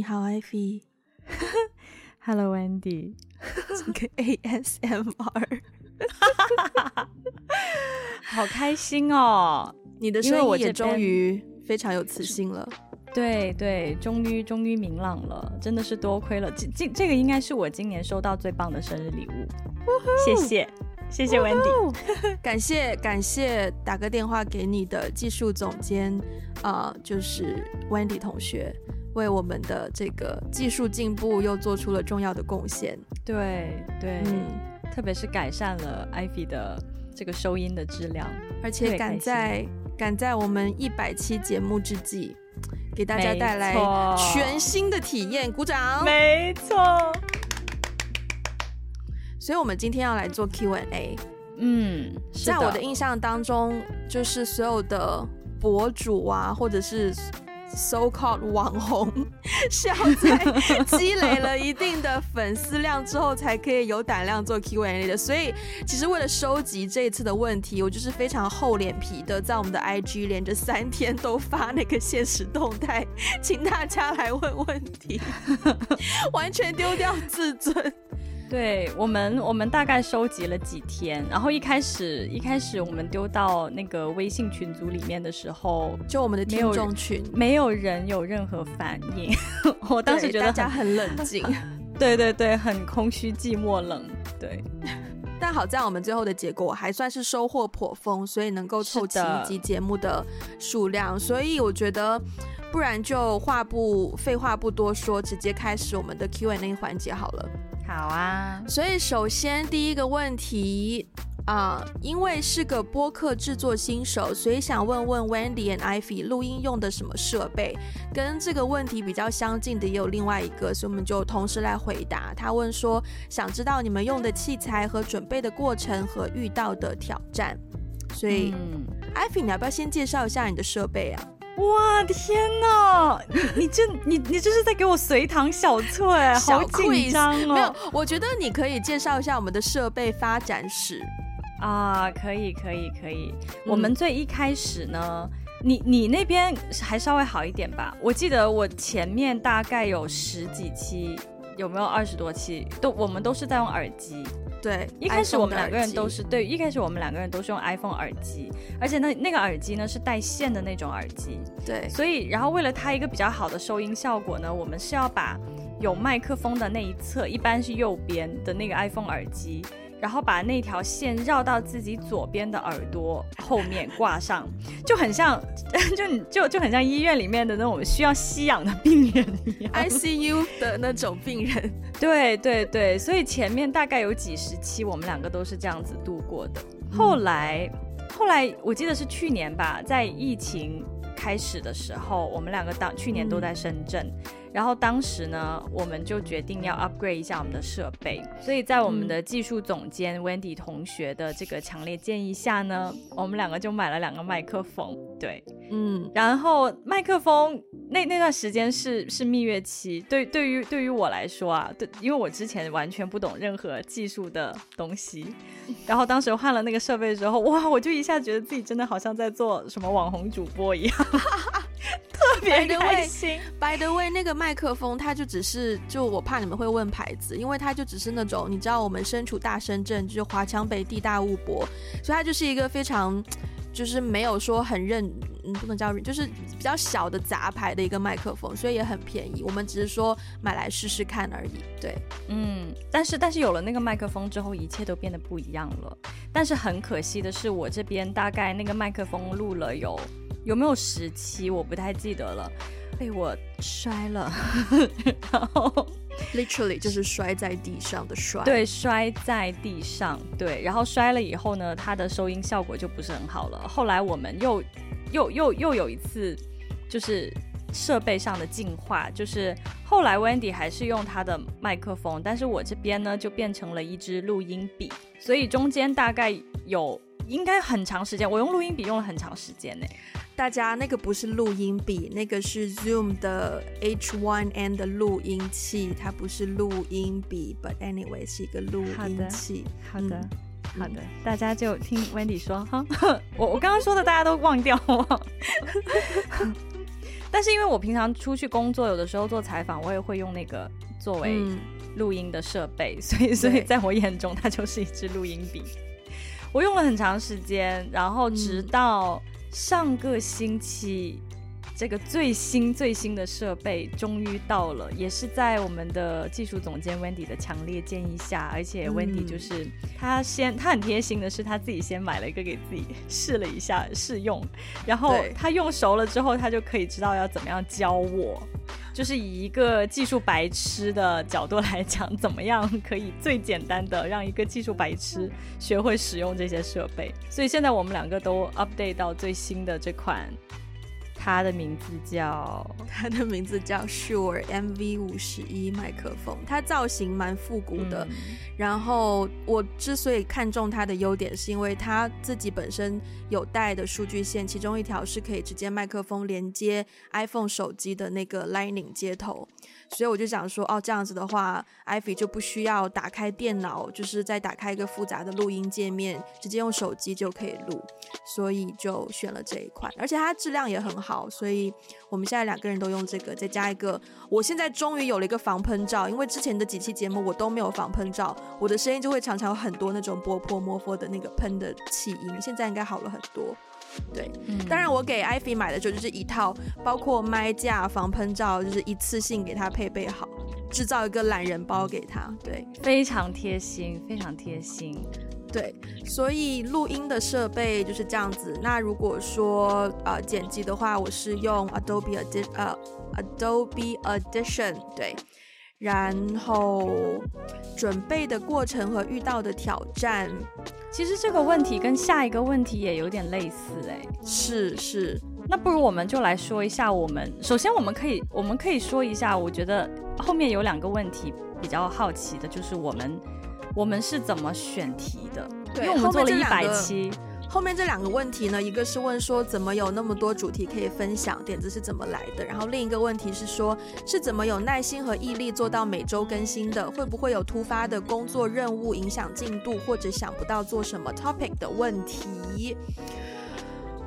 你好，Ivy。Hello, Wendy。这个 ASMR，好开心哦！你的声音也终于非常有磁性了。对对，终于终于明朗了，真的是多亏了这这这个应该是我今年收到最棒的生日礼物。谢谢谢谢 Wendy，感谢感谢打个电话给你的技术总监啊、呃，就是 Wendy 同学。为我们的这个技术进步又做出了重要的贡献。对对，嗯，特别是改善了 Ivy 的这个收音的质量，而且赶在赶在我们一百期节目之际，给大家带来全新的体验。鼓掌！没错。所以，我们今天要来做 Q&A。嗯，在我的印象当中，就是所有的博主啊，或者是。So-called 网红 是要在积累了一定的粉丝量之后，才可以有胆量做 Q&A 的。所以，其实为了收集这一次的问题，我就是非常厚脸皮的，在我们的 IG 连着三天都发那个现实动态，请大家来问问题，完全丢掉自尊。对我们，我们大概收集了几天，然后一开始一开始我们丢到那个微信群组里面的时候，就我们的听众群没有人有任何反应，我当时觉得大家很冷静，对对对，很空虚、寂寞、冷，对。但好在我们最后的结果还算是收获颇丰，所以能够凑齐一集节目的数量，所以我觉得，不然就话不废话不多说，直接开始我们的 Q&A 环节好了。好啊，所以首先第一个问题啊、呃，因为是个播客制作新手，所以想问问 Wendy and Ivy 录音用的什么设备？跟这个问题比较相近的也有另外一个，所以我们就同时来回答。他问说，想知道你们用的器材和准备的过程和遇到的挑战。所以、嗯、Ivy，你要不要先介绍一下你的设备啊？哇天哪！你你这你你这是在给我随堂小测哎，好紧张哦！没有，我觉得你可以介绍一下我们的设备发展史啊，可以可以可以。我们最一开始呢，你你那边还稍微好一点吧？我记得我前面大概有十几期，有没有二十多期？都我们都是在用耳机。对，一开始我们两个人都是对，一开始我们两个人都是用 iPhone 耳机，而且那那个耳机呢是带线的那种耳机，对，所以然后为了它一个比较好的收音效果呢，我们是要把有麦克风的那一侧，一般是右边的那个 iPhone 耳机。然后把那条线绕到自己左边的耳朵后面挂上，就很像，就就就很像医院里面的那种需要吸氧的病人一样，ICU 的那种病人。对对对，所以前面大概有几十期，我们两个都是这样子度过的。后来，后来我记得是去年吧，在疫情开始的时候，我们两个当去年都在深圳。嗯然后当时呢，我们就决定要 upgrade 一下我们的设备，所以在我们的技术总监 Wendy 同学的这个强烈建议下呢，我们两个就买了两个麦克风。对，嗯，然后麦克风那那段时间是是蜜月期，对，对于对于我来说啊，对，因为我之前完全不懂任何技术的东西，然后当时换了那个设备之后，哇，我就一下觉得自己真的好像在做什么网红主播一样。特别开心。By the way，那个麦克风它就只是，就我怕你们会问牌子，因为它就只是那种，你知道我们身处大深圳，就是华强北地大物博，所以它就是一个非常，就是没有说很认，嗯，不能叫认，就是比较小的杂牌的一个麦克风，所以也很便宜。我们只是说买来试试看而已。对，嗯，但是但是有了那个麦克风之后，一切都变得不一样了。但是很可惜的是，我这边大概那个麦克风录了有。有没有十期？我不太记得了，被我摔了，然后 literally 就是摔在地上的摔。对，摔在地上，对，然后摔了以后呢，它的收音效果就不是很好了。后来我们又又又又有一次，就是设备上的进化，就是后来 Wendy 还是用他的麦克风，但是我这边呢就变成了一支录音笔，所以中间大概有应该很长时间，我用录音笔用了很长时间呢。大家，那个不是录音笔，那个是 Zoom 的 H1N 的录音器，它不是录音笔。But anyway，是一个录音器。好的，好的，嗯、好的，大家就听 Wendy 说哈。我我刚刚说的大家都忘掉了。但是因为我平常出去工作，有的时候做采访，我也会用那个作为录音的设备，嗯、所以 所以在我眼中，它就是一支录音笔。我用了很长时间，然后直到上个星期。这个最新最新的设备终于到了，也是在我们的技术总监 Wendy 的强烈建议下，而且 Wendy 就是他先，他很贴心的是他自己先买了一个给自己试了一下试用，然后他用熟了之后，他就可以知道要怎么样教我，就是以一个技术白痴的角度来讲，怎么样可以最简单的让一个技术白痴学会使用这些设备，所以现在我们两个都 update 到最新的这款。它的名字叫，它的名字叫 Shure MV 五十一麦克风，它造型蛮复古的。嗯、然后我之所以看中它的优点，是因为它自己本身有带的数据线，其中一条是可以直接麦克风连接 iPhone 手机的那个 Lightning 接头。所以我就想说，哦，这样子的话，Ivy 就不需要打开电脑，就是再打开一个复杂的录音界面，直接用手机就可以录。所以就选了这一款，而且它质量也很好，所以我们现在两个人都用这个，再加一个，我现在终于有了一个防喷罩，因为之前的几期节目我都没有防喷罩，我的声音就会常常有很多那种波波摩佛的那个喷的气音，现在应该好了很多。对，嗯、当然我给 Ivy 买的时候就是一套，包括麦架、防喷罩，就是一次性给他配备好，制造一个懒人包给他。对，非常贴心，非常贴心。对，所以录音的设备就是这样子。那如果说呃剪辑的话，我是用 Adobe Adi 呃 Adobe Audition 对。然后准备的过程和遇到的挑战，其实这个问题跟下一个问题也有点类似哎，是是，那不如我们就来说一下，我们首先我们可以我们可以说一下，我觉得后面有两个问题比较好奇的，就是我们我们是怎么选题的，对，因为我们做了一百期。后面这两个问题呢，一个是问说怎么有那么多主题可以分享，点子是怎么来的？然后另一个问题是说，是怎么有耐心和毅力做到每周更新的？会不会有突发的工作任务影响进度，或者想不到做什么 topic 的问题？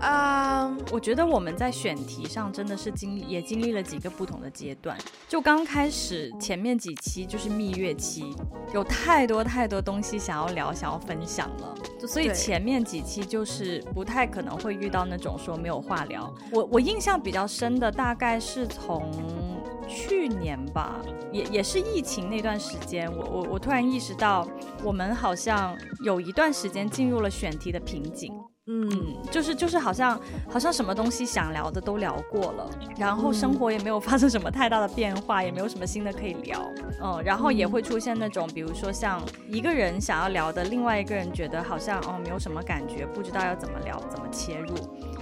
啊，um, 我觉得我们在选题上真的是经历，也经历了几个不同的阶段。就刚开始前面几期就是蜜月期，有太多太多东西想要聊，想要分享了，就所以前面几期就是不太可能会遇到那种说没有话聊。我我印象比较深的大概是从去年吧，也也是疫情那段时间，我我我突然意识到，我们好像有一段时间进入了选题的瓶颈。嗯，就是就是好像好像什么东西想聊的都聊过了，然后生活也没有发生什么太大的变化，也没有什么新的可以聊。嗯，然后也会出现那种，比如说像一个人想要聊的，另外一个人觉得好像哦没有什么感觉，不知道要怎么聊，怎么切入。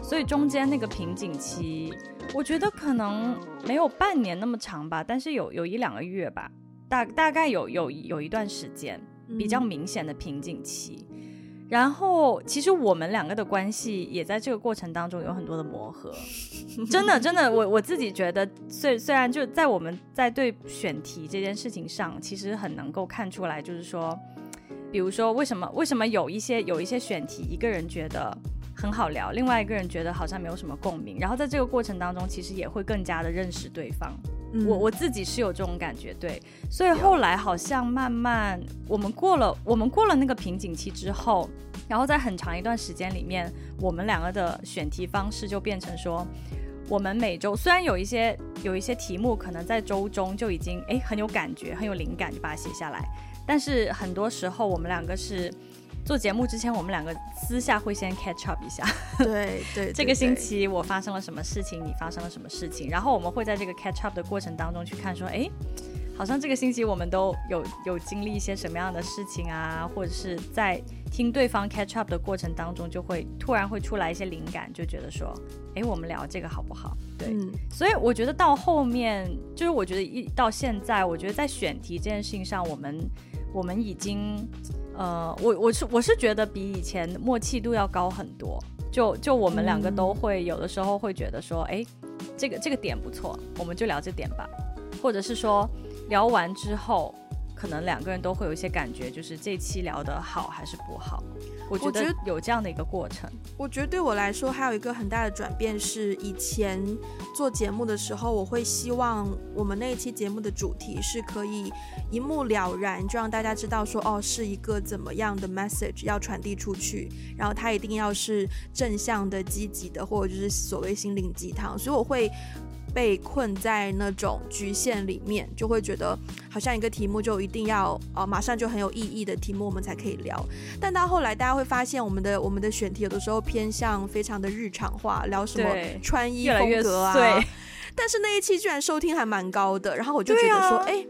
所以中间那个瓶颈期，我觉得可能没有半年那么长吧，但是有有一两个月吧，大大概有有有一段时间比较明显的瓶颈期。然后，其实我们两个的关系也在这个过程当中有很多的磨合，真的，真的，我我自己觉得，虽虽然就在我们在对选题这件事情上，其实很能够看出来，就是说，比如说为什么为什么有一些有一些选题，一个人觉得很好聊，另外一个人觉得好像没有什么共鸣，然后在这个过程当中，其实也会更加的认识对方。嗯、我我自己是有这种感觉，对，所以后来好像慢慢我们过了我们过了那个瓶颈期之后，然后在很长一段时间里面，我们两个的选题方式就变成说，我们每周虽然有一些有一些题目可能在周中就已经哎很有感觉很有灵感就把它写下来，但是很多时候我们两个是。做节目之前，我们两个私下会先 catch up 一下。对 对，这个星期我发生了什么事情，你发生了什么事情，然后我们会在这个 catch up 的过程当中去看，说，哎，好像这个星期我们都有有经历一些什么样的事情啊，或者是在听对方 catch up 的过程当中，就会突然会出来一些灵感，就觉得说，哎，我们聊这个好不好？对，嗯、所以我觉得到后面，就是我觉得一到现在，我觉得在选题这件事情上，我们我们已经。呃，我我是我是觉得比以前默契度要高很多，就就我们两个都会有的时候会觉得说，哎、嗯，这个这个点不错，我们就聊这点吧，或者是说聊完之后，可能两个人都会有一些感觉，就是这期聊得好还是不好。我觉得有这样的一个过程。我觉得对我来说还有一个很大的转变是，以前做节目的时候，我会希望我们那一期节目的主题是可以一目了然，就让大家知道说，哦，是一个怎么样的 message 要传递出去，然后它一定要是正向的、积极的，或者就是所谓心灵鸡汤。所以我会。被困在那种局限里面，就会觉得好像一个题目就一定要呃，马上就很有意义的题目，我们才可以聊。但到后来，大家会发现我们的我们的选题有的时候偏向非常的日常化，聊什么穿衣风格啊。对。但是那一期居然收听还蛮高的，然后我就觉得说，哎、啊，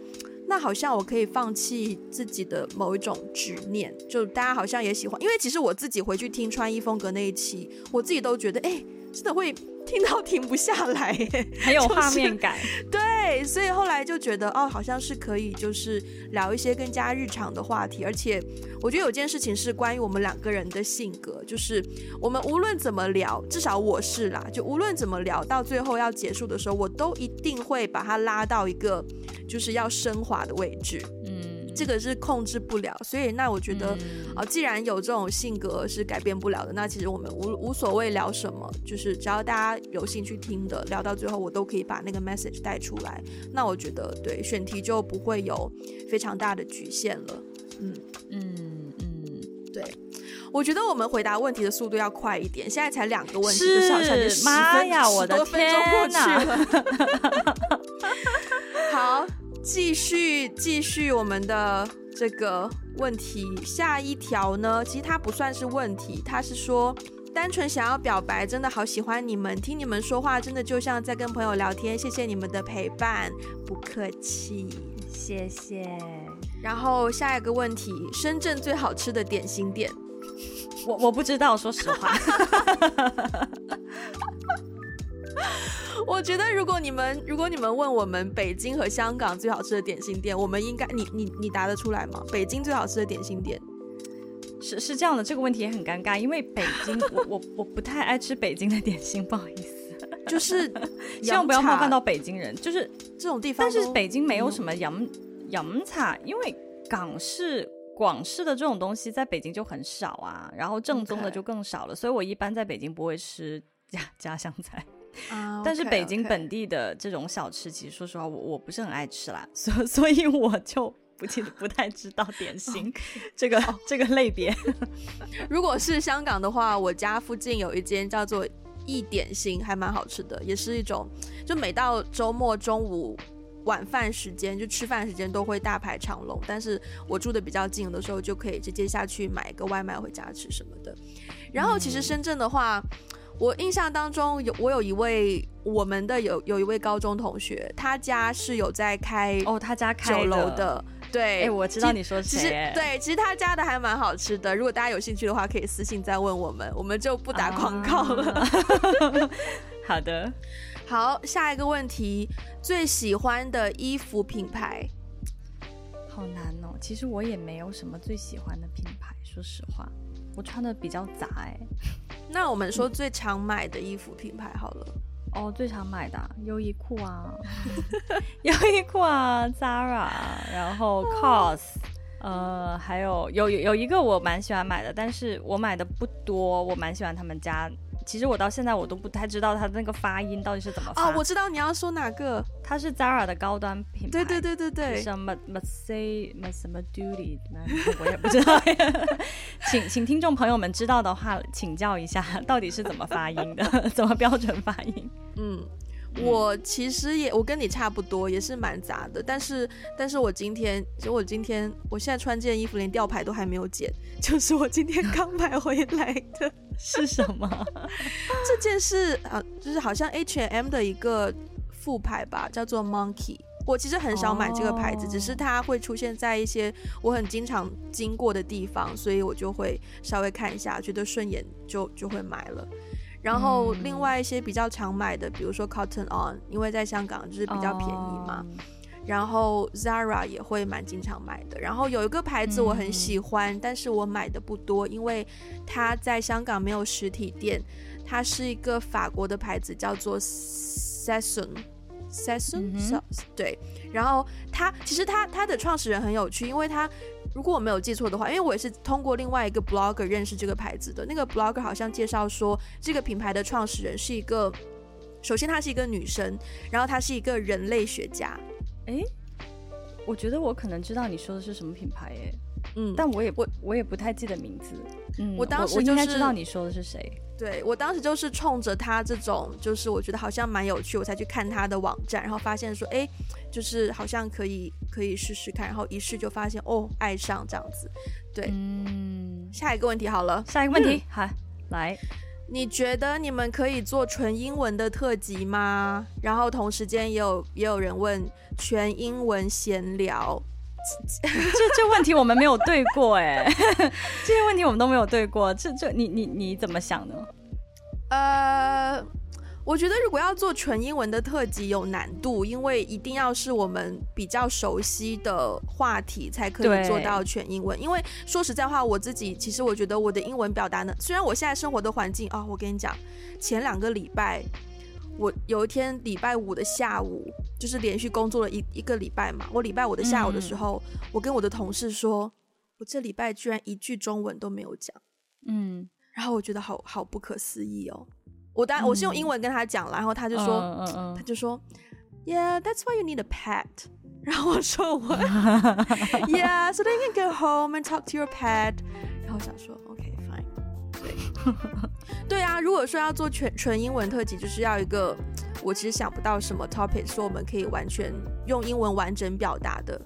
那好像我可以放弃自己的某一种执念，就大家好像也喜欢。因为其实我自己回去听穿衣风格那一期，我自己都觉得，哎，真的会。听到停不下来，很有画面感。就是、对，所以后来就觉得哦，好像是可以，就是聊一些更加日常的话题。而且我觉得有件事情是关于我们两个人的性格，就是我们无论怎么聊，至少我是啦，就无论怎么聊，到最后要结束的时候，我都一定会把它拉到一个就是要升华的位置。嗯。这个是控制不了，所以那我觉得啊、既然有这种性格是改变不了的，那其实我们无无所谓聊什么，就是只要大家有兴趣听的，聊到最后我都可以把那个 message 带出来。那我觉得对选题就不会有非常大的局限了。嗯嗯嗯，对，我觉得我们回答问题的速度要快一点，现在才两个问题，就是就十分妈呀，我的天哪！好。继续继续我们的这个问题，下一条呢，其实它不算是问题，它是说单纯想要表白，真的好喜欢你们，听你们说话真的就像在跟朋友聊天，谢谢你们的陪伴，不客气，谢谢。然后下一个问题，深圳最好吃的点心店，我我不知道，说实话。我觉得，如果你们如果你们问我们北京和香港最好吃的点心店，我们应该你你你答得出来吗？北京最好吃的点心店是是这样的，这个问题也很尴尬，因为北京我 我我不太爱吃北京的点心，不好意思，就是 希望不要冒犯到北京人，就是这种地方。但是北京没有什么洋洋茶，因为港式广式的这种东西在北京就很少啊，然后正宗的就更少了.所以我一般在北京不会吃家家乡菜。Uh, 但是北京本地的这种小吃，其实说实话，我我不是很爱吃啦，所所以我就 不记得不太知道点心这个、oh. 这个类别。如果是香港的话，我家附近有一间叫做一点心，还蛮好吃的，也是一种，就每到周末中午晚饭时间，就吃饭时间都会大排长龙。但是我住的比较近的时候，就可以直接下去买一个外卖回家吃什么的。然后其实深圳的话。嗯我印象当中有我有一位我们的有有一位高中同学，他家是有在开哦，他家开酒楼的，对，哎，我知道你说谁，其实对，其实他家的还蛮好吃的。如果大家有兴趣的话，可以私信再问我们，我们就不打广告了。啊、好的，好，下一个问题，最喜欢的衣服品牌，好难哦。其实我也没有什么最喜欢的品牌，说实话。我穿的比较杂哎，那我们说最常买的衣服品牌好了。嗯、哦，最常买的优衣库啊，优衣库啊，Zara，然后 COS，呃，还有有有有一个我蛮喜欢买的，但是我买的不多，我蛮喜欢他们家。其实我到现在我都不太知道它的那个发音到底是怎么发。哦，我知道你要说哪个，它是 Zara 的高端品牌。对对对对对。什么 Say 什么 Duty，我也不知道。请请听众朋友们知道的话，请教一下到底是怎么发音的，怎么标准发音？嗯。我其实也，我跟你差不多，也是蛮杂的。但是，但是我今天，其实我今天，我现在穿这件衣服连吊牌都还没有剪，就是我今天刚买回来的。是什么？这件是啊，就是好像 H&M 的一个副牌吧，叫做 Monkey。我其实很少买这个牌子，oh. 只是它会出现在一些我很经常经过的地方，所以我就会稍微看一下，觉得顺眼就就会买了。然后另外一些比较常买的，比如说 Cotton On，因为在香港就是比较便宜嘛。Oh. 然后 Zara 也会蛮经常买的。然后有一个牌子我很喜欢，嗯、但是我买的不多，因为它在香港没有实体店。它是一个法国的牌子，叫做 Sesson Sesson，、嗯、对。然后它其实它它的创始人很有趣，因为他如果我没有记错的话，因为我也是通过另外一个 blogger 认识这个牌子的。那个 blogger 好像介绍说，这个品牌的创始人是一个，首先她是一个女生，然后她是一个人类学家。诶，我觉得我可能知道你说的是什么品牌诶。嗯，但我也不，我也不太记得名字。嗯，我当时、就是、我应该知道你说的是谁。对，我当时就是冲着他这种，就是我觉得好像蛮有趣，我才去看他的网站，然后发现说，哎，就是好像可以可以试试看，然后一试就发现哦，爱上这样子。对，嗯，下一个问题好了，下一个问题，嗯、好，来，你觉得你们可以做纯英文的特辑吗？然后同时间也有也有人问全英文闲聊。这这问题我们没有对过哎，这些问题我们都没有对过。这这你你你怎么想呢？呃，我觉得如果要做纯英文的特辑有难度，因为一定要是我们比较熟悉的话题才可以做到全英文。因为说实在话，我自己其实我觉得我的英文表达呢，虽然我现在生活的环境啊、哦，我跟你讲，前两个礼拜。我有一天礼拜五的下午，就是连续工作了一一个礼拜嘛。我礼拜五的下午的时候，嗯、我跟我的同事说，我这礼拜居然一句中文都没有讲。嗯，然后我觉得好好不可思议哦。我当然我是用英文跟他讲了，然后他就说，嗯、他就说，Yeah，that's why you need a pet。然后我说 我，Yeah，so then you can go home and talk to your pet。然后我想说。对 啊，如果说要做全纯英文特辑，就是要一个 我其实想不到什么 topic 说我们可以完全用英文完整表达的，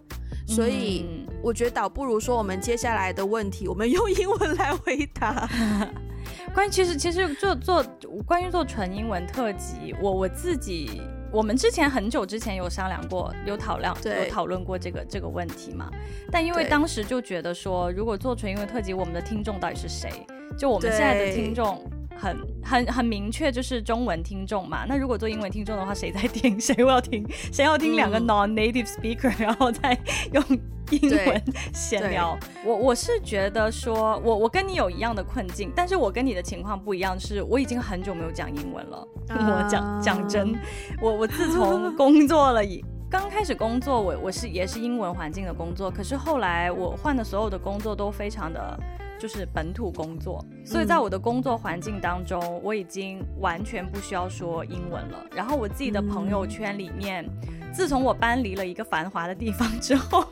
所以我觉得倒不如说我们接下来的问题，我们用英文来回答。关于其实其实做做关于做纯英文特辑，我我自己我们之前很久之前有商量过，有讨论有讨论过这个这个问题嘛，但因为当时就觉得说，如果做纯英文特辑，我们的听众到底是谁？就我们现在的听众很很很明确，就是中文听众嘛。那如果做英文听众的话，谁在听？谁要听？谁要听两个 non-native speaker，然后再用英文闲聊？我我是觉得说，我我跟你有一样的困境，但是我跟你的情况不一样，是我已经很久没有讲英文了。Uh... 我讲讲真，我我自从工作了以刚开始工作，我我是也是英文环境的工作，可是后来我换的所有的工作都非常的。就是本土工作，所以在我的工作环境当中，嗯，我已经完全不需要说英文了。然后我自己的朋友圈里面。自从我搬离了一个繁华的地方之后，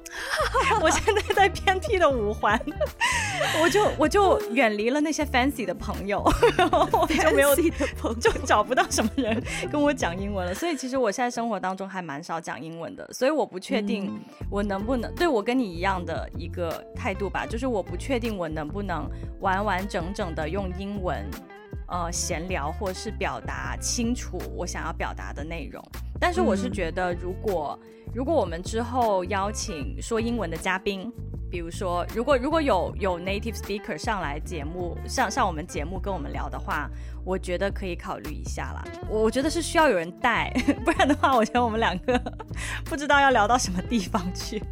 我现在在偏僻的五环，我就我就远离了那些 fancy 的朋友，然 后我就没有就找不到什么人跟我讲英文了。所以其实我现在生活当中还蛮少讲英文的，所以我不确定我能不能对我跟你一样的一个态度吧，就是我不确定我能不能完完整整的用英文。呃，闲聊或是表达清楚我想要表达的内容，但是我是觉得，如果、嗯、如果我们之后邀请说英文的嘉宾，比如说，如果如果有有 native speaker 上来节目上上我们节目跟我们聊的话，我觉得可以考虑一下啦。我觉得是需要有人带，不然的话，我觉得我们两个 不知道要聊到什么地方去。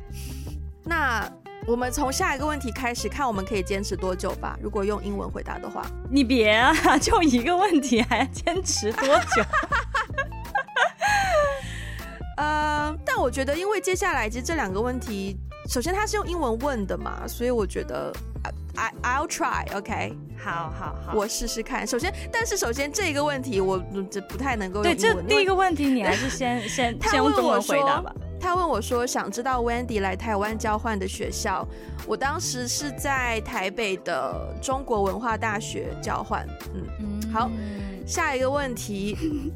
那。我们从下一个问题开始看，我们可以坚持多久吧？如果用英文回答的话，你别啊，就一个问题还要坚持多久？呃，但我觉得，因为接下来其实这两个问题，首先它是用英文问的嘛，所以我觉得，I I'll try，OK，okay？好好好，我试试看。首先，但是首先这个问题我这不太能够。对，这第一个问题你还是先先先用中文回答吧。他问我说：“想知道 Wendy 来台湾交换的学校，我当时是在台北的中国文化大学交换。”嗯，好，下一个问题，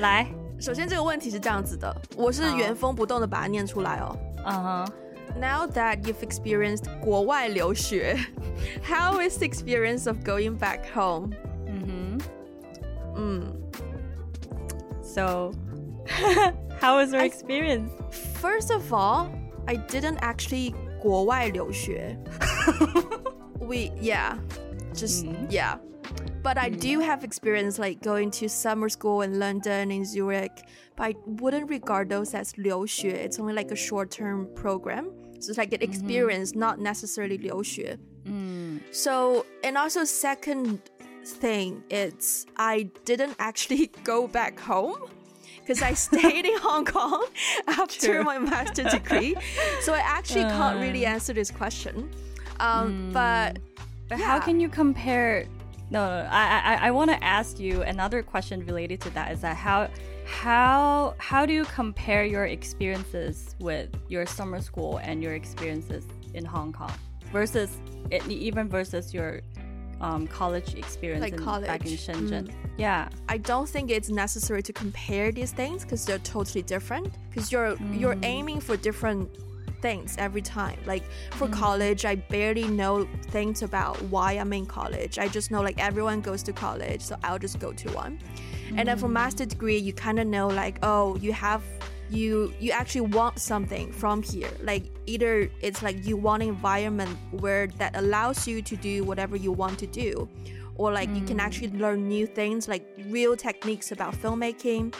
来，首先这个问题是这样子的，我是原封不动的把它念出来哦。嗯哼。Now that you've experienced 国外留学，How is the experience of going back home？嗯哼，嗯，So。How was your experience? First of all, I didn't actually 国外留学 We yeah, just mm. yeah. But I do have experience like going to summer school in London in Zurich. But I wouldn't regard those as 留学 It's only like a short-term program. So it's like an experience, mm -hmm. not necessarily 留学 Mm. So and also second thing, it's I didn't actually go back home. because I stayed in Hong Kong after True. my master's degree. so I actually uh. can't really uh. answer this question. Um, mm. But, but yeah. how can you compare? No, no, I, I, I want to ask you another question related to that. Is that how how how do you compare your experiences with your summer school and your experiences in Hong Kong versus even versus your um, college experience like in, college. back in Shenzhen. Mm. Yeah. I don't think it's necessary to compare these things because they're totally different. Because you're mm. you're aiming for different things every time. Like for mm. college, I barely know things about why I'm in college. I just know like everyone goes to college, so I'll just go to one. And then for mm. master degree, you kind of know like oh, you have you you actually want something from here like either it's like you want an environment where that allows you to do whatever you want to do or like mm. you can mm. actually learn new things like real techniques about filmmaking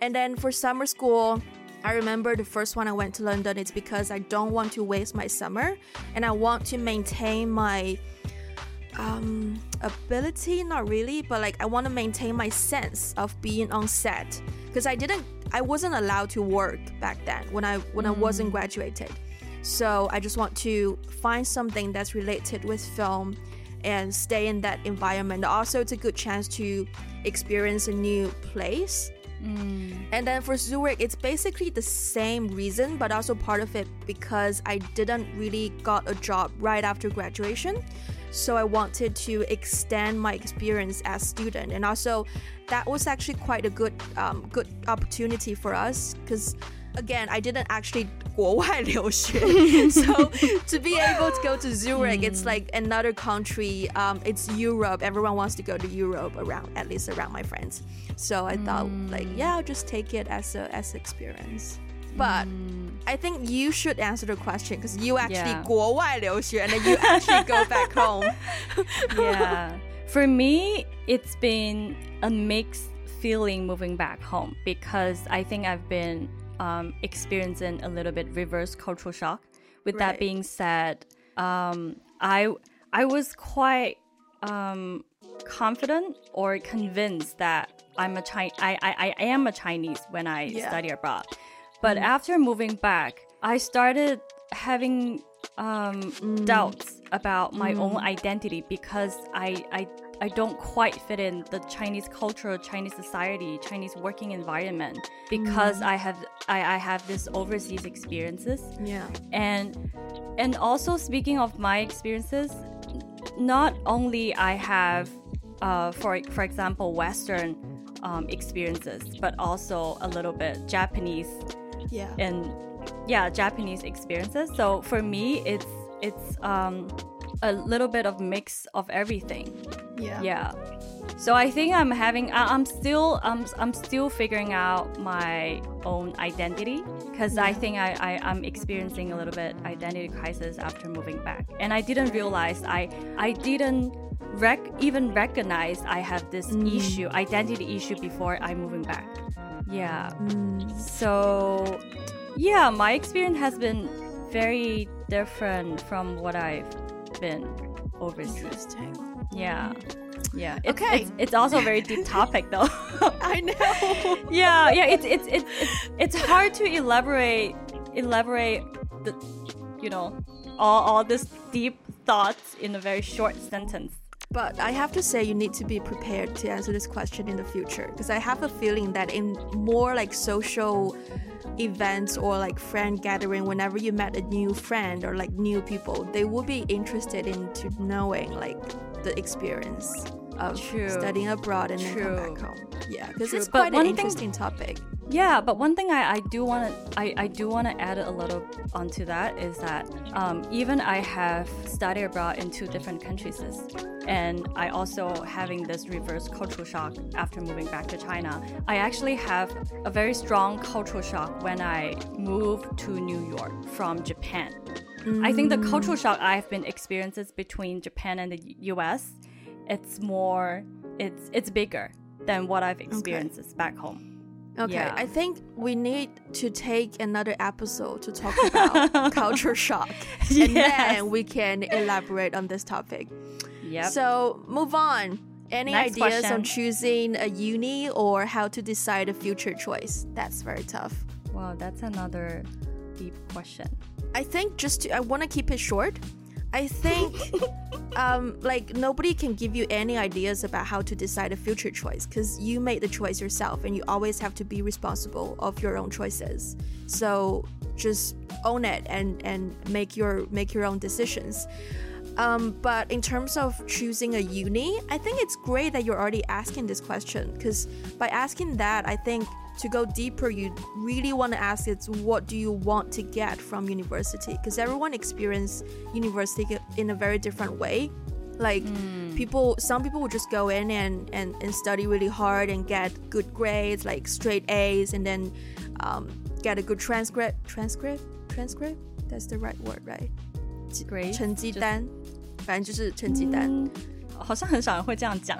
and then for summer school I remember the first one I went to London it's because I don't want to waste my summer and I want to maintain my um ability not really but like I want to maintain my sense of being on set because I didn't I wasn't allowed to work back then when I when mm. I wasn't graduated. So I just want to find something that's related with film and stay in that environment. Also, it's a good chance to experience a new place. Mm. And then for Zurich, it's basically the same reason, but also part of it because I didn't really got a job right after graduation. So I wanted to extend my experience as student, and also that was actually quite a good um, good opportunity for us because again I didn't actually 国外留学 so to be able to go to Zurich mm. it's like another country um, it's Europe everyone wants to go to Europe around at least around my friends so I mm. thought like yeah I'll just take it as a as experience but mm. I think you should answer the question because you actually yeah. 国外留学 and then you actually go back home yeah for me, it's been a mixed feeling moving back home because I think I've been um, experiencing a little bit reverse cultural shock. With right. that being said, um, I I was quite um, confident or convinced that I'm a Chi- I, I, I am a Chinese when I yeah. study abroad. But mm. after moving back, I started having um, mm. doubts about my mm. own identity because I, I I don't quite fit in the Chinese culture, Chinese society, Chinese working environment because mm. I have I, I have this overseas experiences. Yeah. And and also speaking of my experiences, not only I have uh, for for example Western um, experiences, but also a little bit Japanese. Yeah. And yeah, Japanese experiences. So for me, it's it's um, a little bit of mix of everything. Yeah. Yeah. So I think I'm having I'm still I'm I'm still figuring out my own identity because yeah. I think I, I I'm experiencing a little bit identity crisis after moving back. And I didn't realize I I didn't rec even recognize I have this mm. issue, identity issue before I moving back. Yeah. Mm. So yeah, my experience has been very different from what I've been overseas. Yeah. Yeah. It's, okay. It's, it's also a very deep topic, though. I know. yeah. Yeah. It's, it's it's it's it's hard to elaborate elaborate the you know all all this deep thoughts in a very short sentence. But I have to say, you need to be prepared to answer this question in the future because I have a feeling that in more like social events or like friend gathering whenever you met a new friend or like new people they will be interested into knowing like the experience of True. studying abroad and True. then come back home yeah because it's quite but an interesting thing, topic yeah but one thing i, I do want to I, I do want to add a little onto that is that um, even i have studied abroad in two different countries and I also having this reverse cultural shock after moving back to China. I actually have a very strong cultural shock when I moved to New York from Japan. Mm. I think the cultural shock I've been experiencing between Japan and the US, it's more, it's it's bigger than what I've experienced okay. back home. Okay, yeah. I think we need to take another episode to talk about culture shock, yes. and then we can elaborate on this topic. Yep. So move on. Any Next ideas question. on choosing a uni or how to decide a future choice? That's very tough. Wow, that's another deep question. I think just to, I want to keep it short. I think um, like nobody can give you any ideas about how to decide a future choice because you made the choice yourself and you always have to be responsible of your own choices. So just own it and and make your make your own decisions. Um, but in terms of choosing a uni, I think it's great that you're already asking this question because by asking that, I think to go deeper, you really want to ask it's what do you want to get from university? Because everyone experience university in a very different way. Like people, some people would just go in and, and, and study really hard and get good grades, like straight A's, and then um, get a good transcript. Transcript? Transcript? That's the right word, right? Great. 成绩单，反正就是成绩单。嗯，好像很少人会这样讲。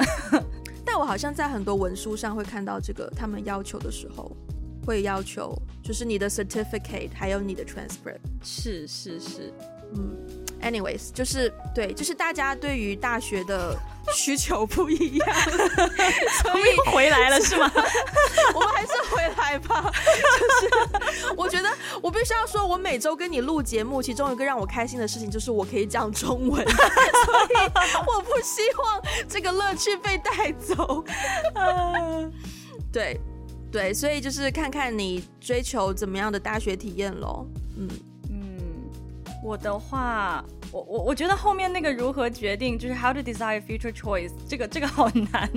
但我好像在很多文书上会看到这个，他们要求的时候会要求，就是你的 certificate 还有你的 transcript。是是是，嗯，anyways，就是对，就是大家对于大学的需求不一样，所以又回来了是吗？我们还是回来吧。就是我觉得我必须要说，我每周跟你录节目，其中一个让我开心的事情就是我可以讲中文，所以我不希望这个乐趣被带走。对对，所以就是看看你追求怎么样的大学体验喽。嗯嗯，我的话，我我我觉得后面那个如何决定，就是 how to decide future choice，这个这个好难。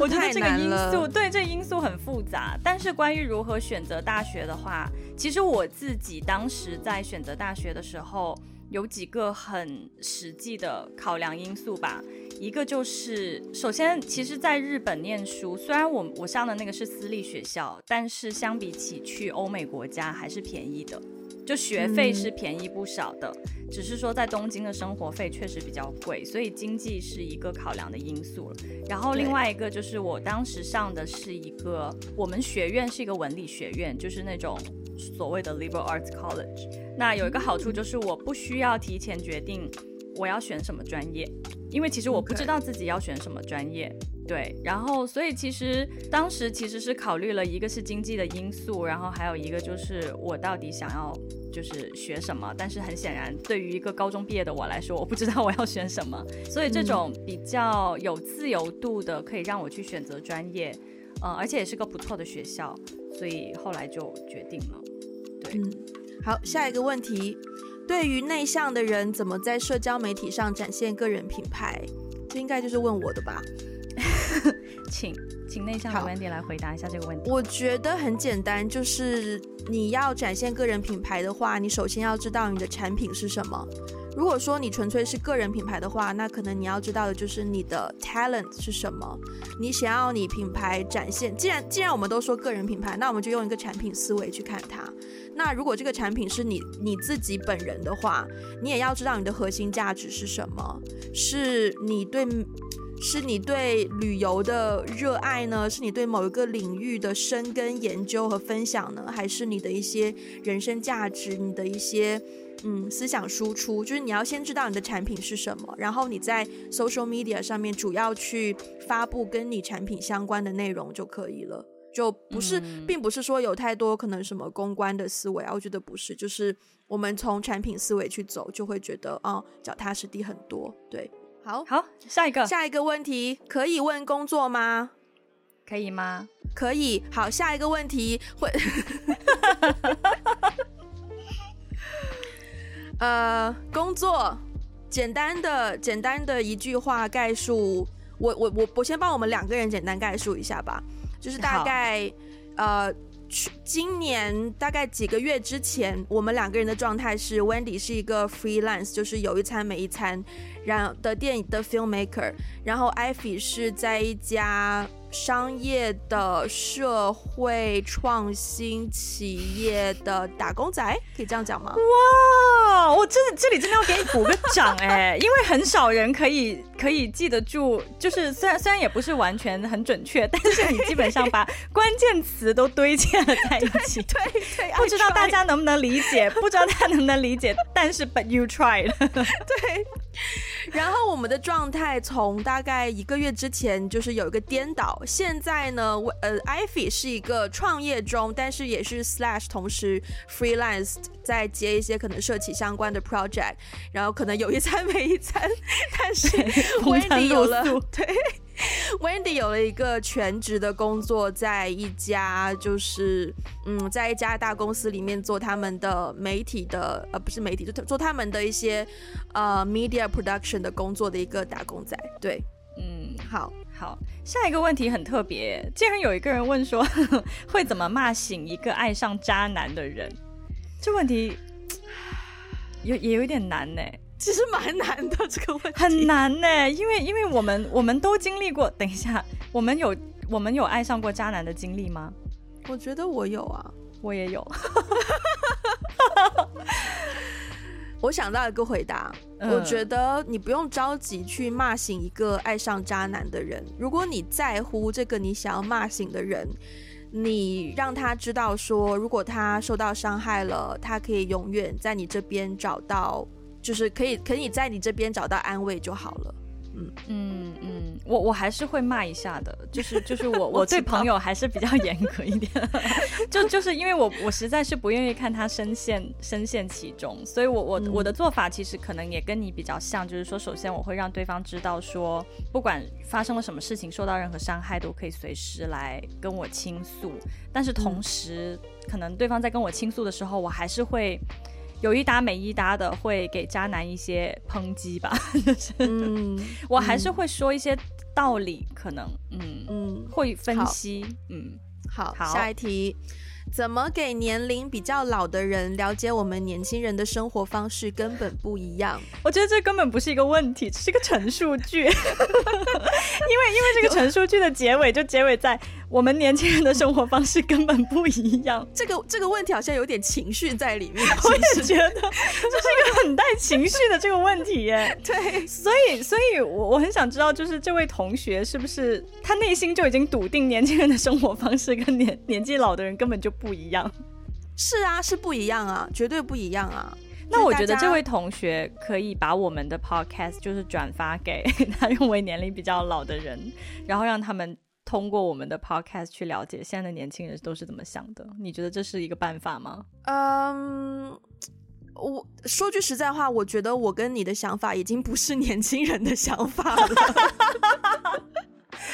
我觉得这个因素，对，这个因素很复杂。但是关于如何选择大学的话，其实我自己当时在选择大学的时候，有几个很实际的考量因素吧。一个就是，首先，其实在日本念书，虽然我我上的那个是私立学校，但是相比起去欧美国家还是便宜的。就学费是便宜不少的，嗯、只是说在东京的生活费确实比较贵，所以经济是一个考量的因素了。然后另外一个就是我当时上的是一个，我们学院是一个文理学院，就是那种所谓的 liberal arts college。那有一个好处就是我不需要提前决定我要选什么专业，因为其实我不知道自己要选什么专业。对，然后所以其实当时其实是考虑了一个是经济的因素，然后还有一个就是我到底想要就是学什么。但是很显然，对于一个高中毕业的我来说，我不知道我要选什么。所以这种比较有自由度的，可以让我去选择专业，呃，而且也是个不错的学校，所以后来就决定了。对，好，下一个问题，对于内向的人，怎么在社交媒体上展现个人品牌？这应该就是问我的吧？请请内向的 Wendy 来回答一下这个问题。我觉得很简单，就是你要展现个人品牌的话，你首先要知道你的产品是什么。如果说你纯粹是个人品牌的话，那可能你要知道的就是你的 talent 是什么。你想要你品牌展现，既然既然我们都说个人品牌，那我们就用一个产品思维去看它。那如果这个产品是你你自己本人的话，你也要知道你的核心价值是什么，是你对。是你对旅游的热爱呢？是你对某一个领域的深耕研究和分享呢？还是你的一些人生价值？你的一些嗯思想输出？就是你要先知道你的产品是什么，然后你在 social media 上面主要去发布跟你产品相关的内容就可以了。就不是，嗯、并不是说有太多可能什么公关的思维啊，我觉得不是，就是我们从产品思维去走，就会觉得啊，脚踏实地很多。对。好好，下一个下一个问题可以问工作吗？可以吗？可以。好，下一个问题会，呃，工作简单的简单的一句话概述，我我我我先帮我们两个人简单概述一下吧，就是大概呃。今年大概几个月之前，我们两个人的状态是，Wendy 是一个 freelance，就是有一餐没一餐，然后的电影的 filmmaker，然后 Ivy 是在一家商业的社会创新企业的打工仔，可以这样讲吗？哇，我真的这里真的要给你鼓个掌哎，因为很少人可以可以记得住，就是虽然虽然也不是完全很准确，但是你基本上把关键词都堆砌了在一起。对 对，对不知道大家能不能理解，不知道大家能不能理解，但是 But you tried。对。然后我们的状态从大概一个月之前就是有一个颠倒，现在呢，我呃，Ivy 是一个创业中，但是也是 Slash 同时 freelance 在接一些可能社企相关的 project，然后可能有一餐 没一餐，但是 Wendy 有了对。Wendy 有了一个全职的工作，在一家就是嗯，在一家大公司里面做他们的媒体的呃，不是媒体，就做他们的一些呃 media production 的工作的一个打工仔。对，嗯，好好。下一个问题很特别，竟然有一个人问说，呵 呵会怎么骂醒一个爱上渣男的人？这问题 有也有一点难呢。其实蛮难的，这个问题很难呢，因为因为我们我们都经历过。等一下，我们有我们有爱上过渣男的经历吗？我觉得我有啊，我也有。我想到一个回答，嗯，我觉得你不用着急去骂醒一个爱上渣男的人。如果你在乎这个你想要骂醒的人，你让他知道说，如果他受到伤害了，他可以永远在你这边找到。就是可以，可以在你这边找到安慰就好了。嗯嗯嗯，我我还是会骂一下的，就是就是我 我对朋友还是比较 严格一点，就就是因为我我实在是不愿意看他深陷深陷其中，所以我我、嗯、我的做法其实可能也跟你比较像，就是说，首先我会让对方知道说，不管发生了什么事情，受到任何伤害都可以随时来跟我倾诉，但是同时、嗯、可能对方在跟我倾诉的时候，我还是会。有一搭没一搭的会给渣男一些抨击吧，嗯，我还是会说一些道理，可能，嗯嗯，会分析，嗯，好，好，下一题。怎么给年龄比较老的人了解我们年轻人的生活方式根本不一样？我觉得这根本不是一个问题，这是一个陈述句。因为因为这个陈述句的结尾就结尾在我们年轻人的生活方式根本不一样。这个这个问题好像有点情绪在里面。我也觉得 这是一个很带情绪的这个问题耶。对，所以所以我我很想知道，就是这位同学是不是他内心就已经笃定年轻人的生活方式跟年年纪老的人根本就不一样，是啊，是不一样啊，绝对不一样啊。那我觉得这位同学可以把我们的 podcast 就是转发给他认为年龄比较老的人，然后让他们通过我们的 podcast 去了解现在的年轻人都是怎么想的。你觉得这是一个办法吗？嗯，我说句实在话，我觉得我跟你的想法已经不是年轻人的想法了。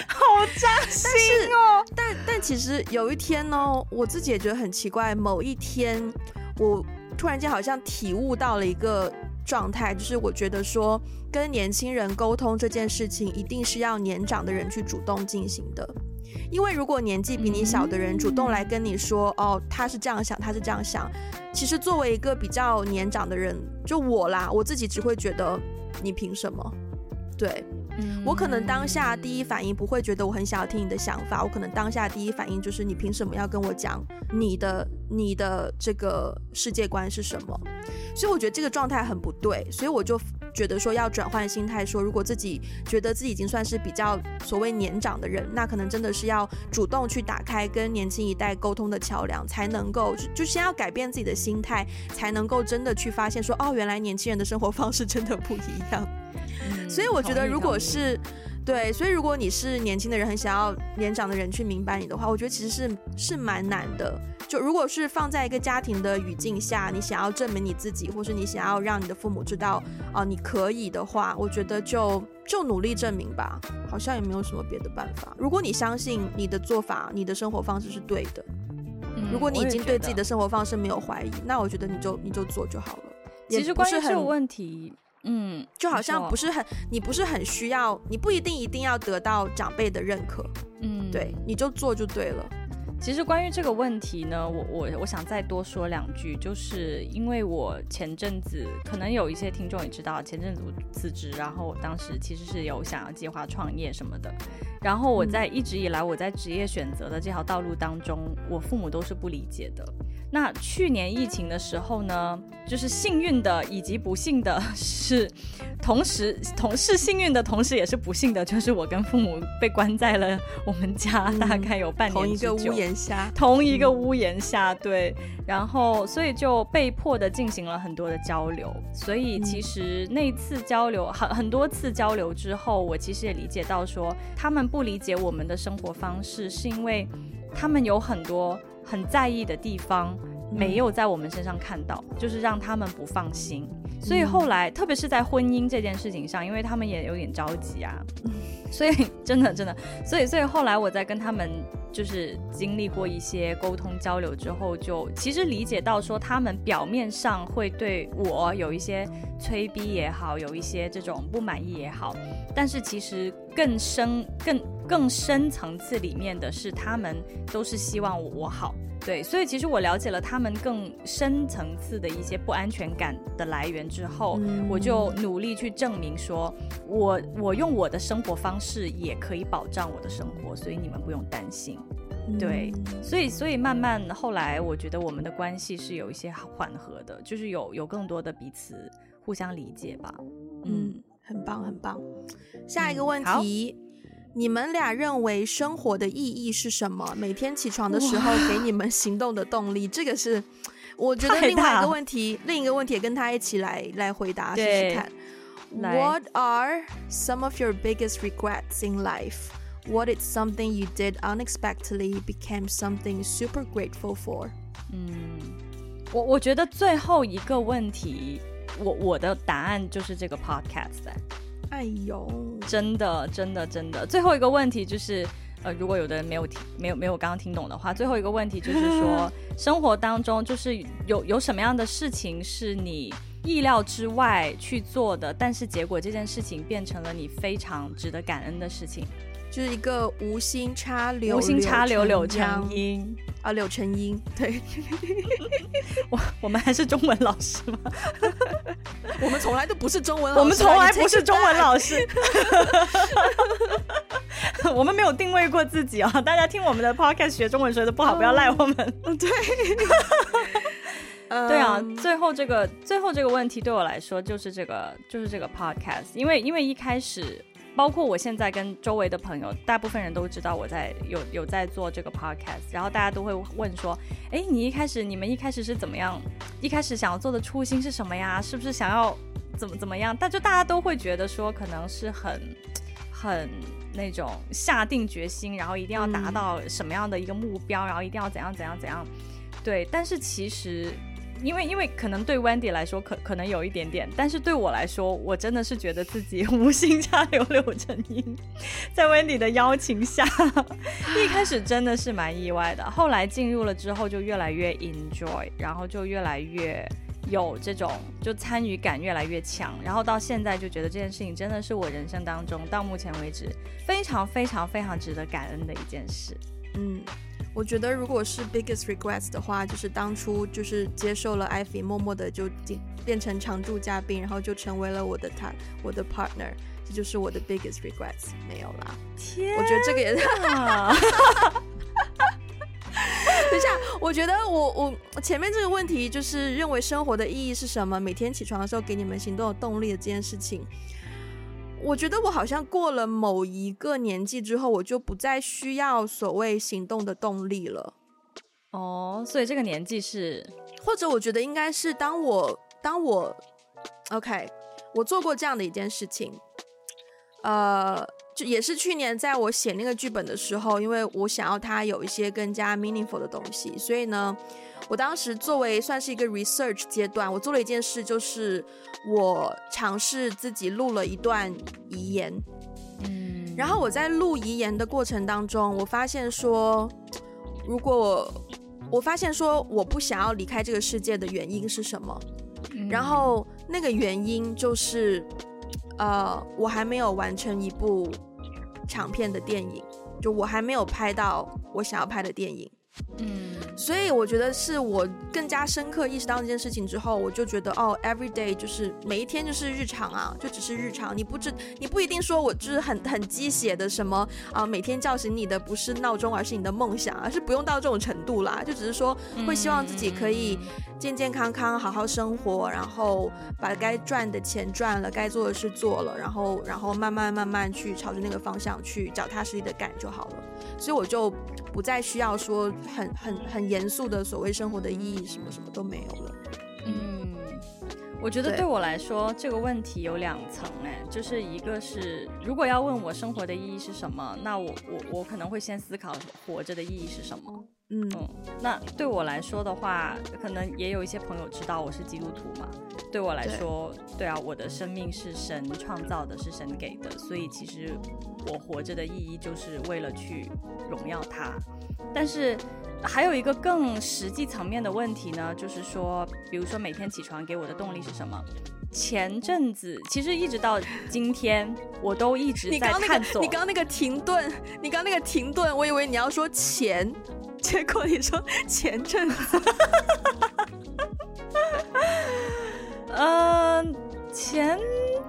好扎心哦！但但其实有一天呢，我自己也觉得很奇怪。某一天，我突然间好像体悟到了一个状态，就是我觉得说，跟年轻人沟通这件事情，一定是要年长的人去主动进行的。因为如果年纪比你小的人主动来跟你说，哦，他是这样想，他是这样想，其实作为一个比较年长的人，就我啦，我自己只会觉得，你凭什么？对。我可能当下第一反应不会觉得我很想要听你的想法，我可能当下第一反应就是你凭什么要跟我讲你的你的这个世界观是什么？所以我觉得这个状态很不对，所以我就觉得说要转换心态，说如果自己觉得自己已经算是比较所谓年长的人，那可能真的是要主动去打开跟年轻一代沟通的桥梁，才能够就，就先要改变自己的心态，才能够真的去发现说哦，原来年轻人的生活方式真的不一样。所以我觉得，如果是对，所以如果你是年轻的人，很想要年长的人去明白你的话，我觉得其实是是蛮难的。就如果是放在一个家庭的语境下，你想要证明你自己，或是你想要让你的父母知道啊、呃、你可以的话，我觉得就就努力证明吧，好像也没有什么别的办法。如果你相信你的做法，你的生活方式是对的，如果你已经对自己的生活方式没有怀疑，那我觉得你就你就做就好了。其实关于这个问题。嗯，就好像不是很，你不是很需要，你不一定一定要得到长辈的认可，嗯，对，你就做就对了。其实关于这个问题呢，我我我想再多说两句，就是因为我前阵子可能有一些听众也知道，前阵子我辞职，然后我当时其实是有想要计划创业什么的，然后我在一直以来我在职业选择的这条道路当中，我父母都是不理解的。那去年疫情的时候呢，就是幸运的以及不幸的是，同时同是幸运的同时也是不幸的，就是我跟父母被关在了我们家，大概有半年之久，同一个屋檐下，同一个屋檐下，对，然后所以就被迫的进行了很多的交流，所以其实那次交流很很多次交流之后，我其实也理解到说，他们不理解我们的生活方式，是因为他们有很多。很在意的地方没有在我们身上看到，嗯、就是让他们不放心。所以后来，嗯、特别是在婚姻这件事情上，因为他们也有点着急啊，嗯、所以真的真的，所以所以后来我在跟他们就是经历过一些沟通交流之后，就其实理解到说，他们表面上会对我有一些催逼也好，有一些这种不满意也好，但是其实更深更。更深层次里面的是，他们都是希望我我好，对，所以其实我了解了他们更深层次的一些不安全感的来源之后，嗯、我就努力去证明说，我我用我的生活方式也可以保障我的生活，所以你们不用担心，对，嗯、所以所以慢慢后来，我觉得我们的关系是有一些缓和的，就是有有更多的彼此互相理解吧，嗯，很棒很棒，下一个问题。嗯你们俩认为生活的意义是什么？每天起床的时候给你们行动的动力，这个是我觉得另外一个问题，另一个问题也跟他一起来来回答试试看。What are some of your biggest regrets in life? What is something you did unexpectedly became something super grateful for? 嗯，我我觉得最后一个问题，我我的答案就是这个 podcast。哎呦，真的，真的，真的。最后一个问题就是，呃，如果有的人没有听，没有没有刚刚听懂的话，最后一个问题就是说，生活当中就是有有什么样的事情是你意料之外去做的，但是结果这件事情变成了你非常值得感恩的事情。就是一个无心插柳，无心插柳柳成荫啊，柳成荫。对，我我们还是中文老师吗？我们从来都不是中文老师，我们从来不是中文老师。我们没有定位过自己啊！大家听我们的 podcast 学中文学的不好，不要赖我们。对，对啊。最后这个最后这个问题对我来说就是这个就是这个 podcast，因为因为一开始。包括我现在跟周围的朋友，大部分人都知道我在有有在做这个 podcast，然后大家都会问说，哎，你一开始你们一开始是怎么样？一开始想要做的初心是什么呀？是不是想要怎么怎么样？但就大家都会觉得说，可能是很很那种下定决心，然后一定要达到什么样的一个目标，然后一定要怎样怎样怎样。对，但是其实。因为因为可能对 Wendy 来说可可能有一点点，但是对我来说，我真的是觉得自己 无心插柳柳成荫，在 Wendy 的邀请下，一开始真的是蛮意外的，后来进入了之后就越来越 enjoy，然后就越来越有这种就参与感越来越强，然后到现在就觉得这件事情真的是我人生当中到目前为止非常非常非常值得感恩的一件事，嗯。我觉得，如果是 biggest regrets 的话，就是当初就是接受了 Ivy，默默的就进变成常驻嘉宾，然后就成为了我的他，我的 partner，这就是我的 biggest regrets。没有啦，天，我觉得这个也是。等一下，我觉得我我前面这个问题就是认为生活的意义是什么？每天起床的时候给你们行动的动力的这件事情。我觉得我好像过了某一个年纪之后，我就不再需要所谓行动的动力了。哦，所以这个年纪是，或者我觉得应该是当我当我，OK，我做过这样的一件事情，呃，就也是去年在我写那个剧本的时候，因为我想要它有一些更加 meaningful 的东西，所以呢。我当时作为算是一个 research 阶段，我做了一件事，就是我尝试自己录了一段遗言。嗯，然后我在录遗言的过程当中，我发现说，如果我，我发现说我不想要离开这个世界的原因是什么？然后那个原因就是，呃，我还没有完成一部长片的电影，就我还没有拍到我想要拍的电影。嗯。所以我觉得是我更加深刻意识到这件事情之后，我就觉得哦，every day 就是每一天就是日常啊，就只是日常。你不知你不一定说我就是很很鸡血的什么啊、每天叫醒你的不是闹钟，而是你的梦想，而是不用到这种程度啦，就只是说会希望自己可以健健康康好好生活，然后把该赚的钱赚了，该做的事做了，然后然后慢慢慢慢去朝着那个方向去脚踏实地的干就好了。所以我就不再需要说很很很严肃的所谓生活的意义，什么什么都没有了。嗯，我觉得对我来说这个问题有两层哎，就是一个是如果要问我生活的意义是什么，那我我我可能会先思考活着的意义是什么。嗯嗯，那对我来说的话，可能也有一些朋友知道我是基督徒嘛。对我来说，对，对啊，我的生命是神创造的，是神给的，所以其实我活着的意义就是为了去荣耀他。但是还有一个更实际层面的问题呢，就是说，比如说每天起床给我的动力是什么？前阵子其实一直到今天，我都一直在探索。你刚刚那个停顿，你刚刚那个停顿，我以为你要说钱。结果你说前阵子，嗯，钱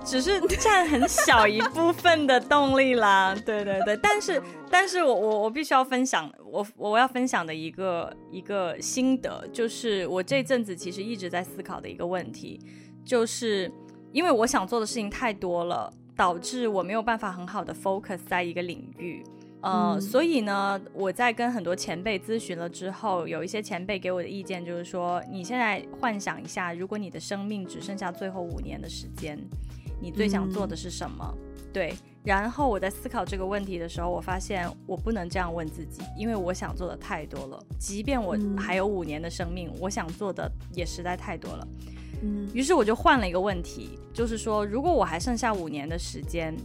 只是占很小一部分的动力啦。对对对，但是但是我我我必须要分享我我要分享的一个一个心得，就是我这阵子其实一直在思考的一个问题，就是因为我想做的事情太多了，导致我没有办法很好的 focus 在一个领域。呃，嗯、所以呢，我在跟很多前辈咨询了之后，有一些前辈给我的意见就是说，你现在幻想一下，如果你的生命只剩下最后五年的时间，你最想做的是什么？嗯、对。然后我在思考这个问题的时候，我发现我不能这样问自己，因为我想做的太多了。即便我还有五年的生命，嗯、我想做的也实在太多了。嗯。于是我就换了一个问题，就是说，如果我还剩下五年的时间，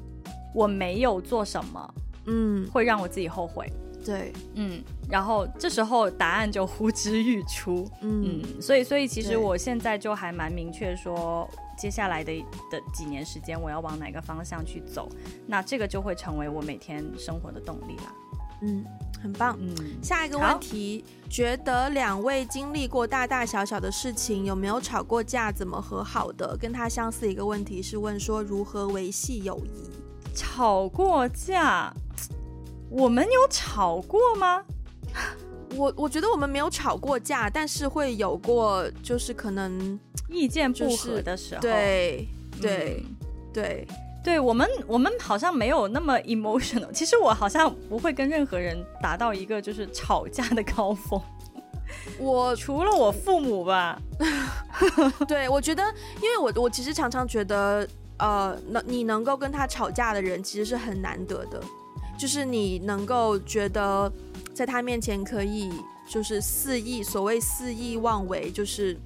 我没有做什么？嗯，会让我自己后悔。对，嗯，然后这时候答案就呼之欲出。嗯，嗯，所以，所以其实我现在就还蛮明确说，接下来的的几年时间，我要往哪个方向去走，那这个就会成为我每天生活的动力啦。嗯，很棒。嗯，下一个问题，觉得两位经历过大大小小的事情，有没有吵过架？怎么和好的？跟他相似一个问题是问说如何维系友谊。吵过架，我们有吵过吗？我我觉得我们没有吵过架，但是会有过，就是可能意见不合的时候。对对对对，我们我们好像没有那么 emotional。其实我好像不会跟任何人达到一个就是吵架的高峰。我 除了我父母吧。对，我觉得，因为我我其实常常觉得。呃，能你能够跟他吵架的人，其实是很难得的，就是你能够觉得在他面前可以就是肆意，所谓肆意妄为，就是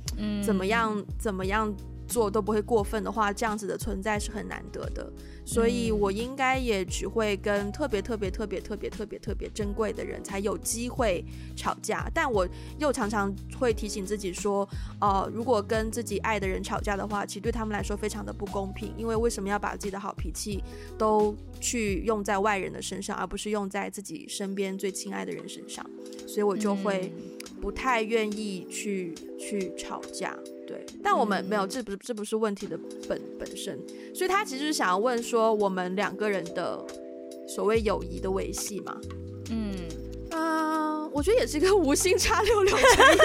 怎么样、嗯、怎么样做都不会过分的话，这样子的存在是很难得的。所以我应该也只会跟特别特别特别特别特别特别珍贵的人才有机会吵架，但我又常常会提醒自己说，呃，如果跟自己爱的人吵架的话，其实对他们来说非常的不公平，因为为什么要把自己的好脾气都去用在外人的身上，而不是用在自己身边最亲爱的人身上？所以我就会不太愿意去去吵架。对，但我们没有，这不是这不是问题的本本身，所以他其实是想要问说，我们两个人的所谓友谊的维系嘛，嗯啊，我觉得也是一个无心插柳柳成荫。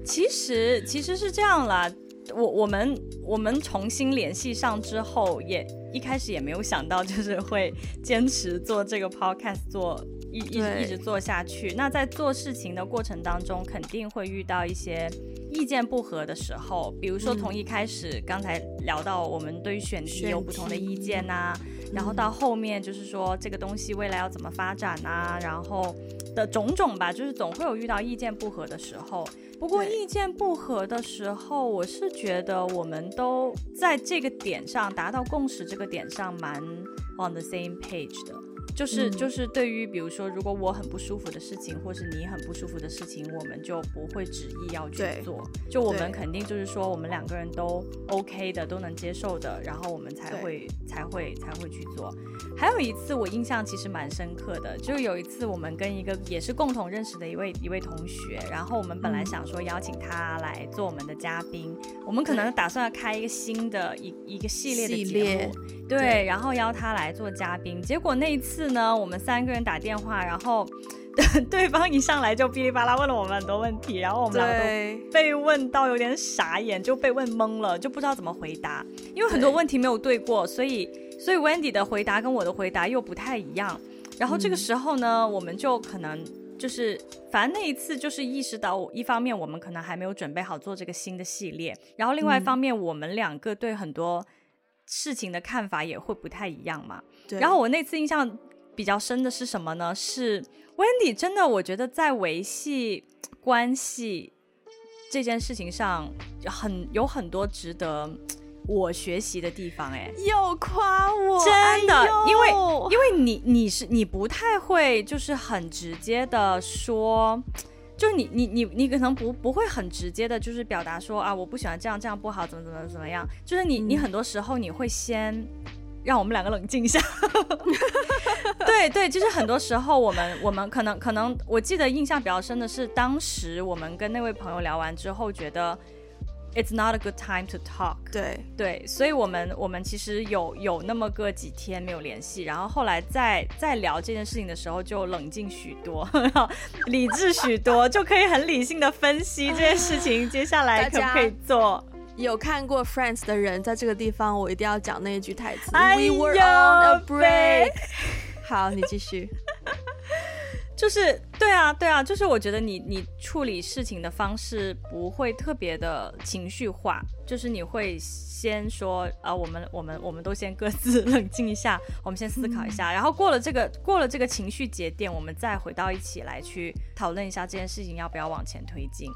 其实其实是这样啦，我我们我们重新联系上之后，也一开始也没有想到，就是会坚持做这个 podcast 做。一一直一直做下去，那在做事情的过程当中，肯定会遇到一些意见不合的时候。比如说，从一开始刚才聊到我们对于选题有不同的意见呐，然后到后面就是说这个东西未来要怎么发展呐，然后的种种吧，就是总会有遇到意见不合的时候。不过意见不合的时候，我是觉得我们都在这个点上达到共识，这个点上蛮 on the same page 的。就是、嗯、就是对于比如说，如果我很不舒服的事情，或是你很不舒服的事情，我们就不会执意要去做。就我们肯定就是说，我们两个人都 OK 的，都能接受的，然后我们才会才会才会去做。还有一次我印象其实蛮深刻的，就有一次我们跟一个也是共同认识的一位一位同学，然后我们本来想说邀请他来做我们的嘉宾，我们可能打算要开一个新的一一个系列的节目，对，对，然后邀他来做嘉宾。结果那一次呢，我们三个人打电话，然后 对方一上来就哔哩吧啦问了我们很多问题，然后我们两个都被问到有点傻眼，就被问懵了，就不知道怎么回答，因为很多问题没有对过，所以所以 Wendy 的回答跟我的回答又不太一样。然后这个时候呢，嗯、我们就可能就是，反正那一次就是意识到，一方面我们可能还没有准备好做这个新的系列，然后另外一方面我们两个对很多事情的看法也会不太一样嘛。对。然后我那次印象比较深的是什么呢？是 Wendy 真的，我觉得在维系关系这件事情上，很有很多值得。我学习的地方，哎，又夸我，真的，哎、因为因为你你是你不太会，就是很直接的说，就是你你你你可能不不会很直接的，就是表达说啊，我不喜欢这样这样不好，怎么怎么怎么样，就是你、嗯、你很多时候你会先让我们两个冷静一下，对对，就是很多时候我们我们可能可能我记得印象比较深的是，当时我们跟那位朋友聊完之后，觉得。It's not a good time to talk 对。对对，所以我们我们其实有有那么个几天没有联系，然后后来再再聊这件事情的时候，就冷静许多，理智许多，就可以很理性的分析这件事情接下来可不可以做。有看过 Friends 的人，在这个地方我一定要讲那一句台词：We were on a break。好，你继续。就是对啊，对啊，就是我觉得你你处理事情的方式不会特别的情绪化，就是你会先说啊，我们我们我们都先各自 冷静一下，我们先思考一下，然后过了这个过了这个情绪节点，我们再回到一起来去讨论一下这件事情要不要往前推进。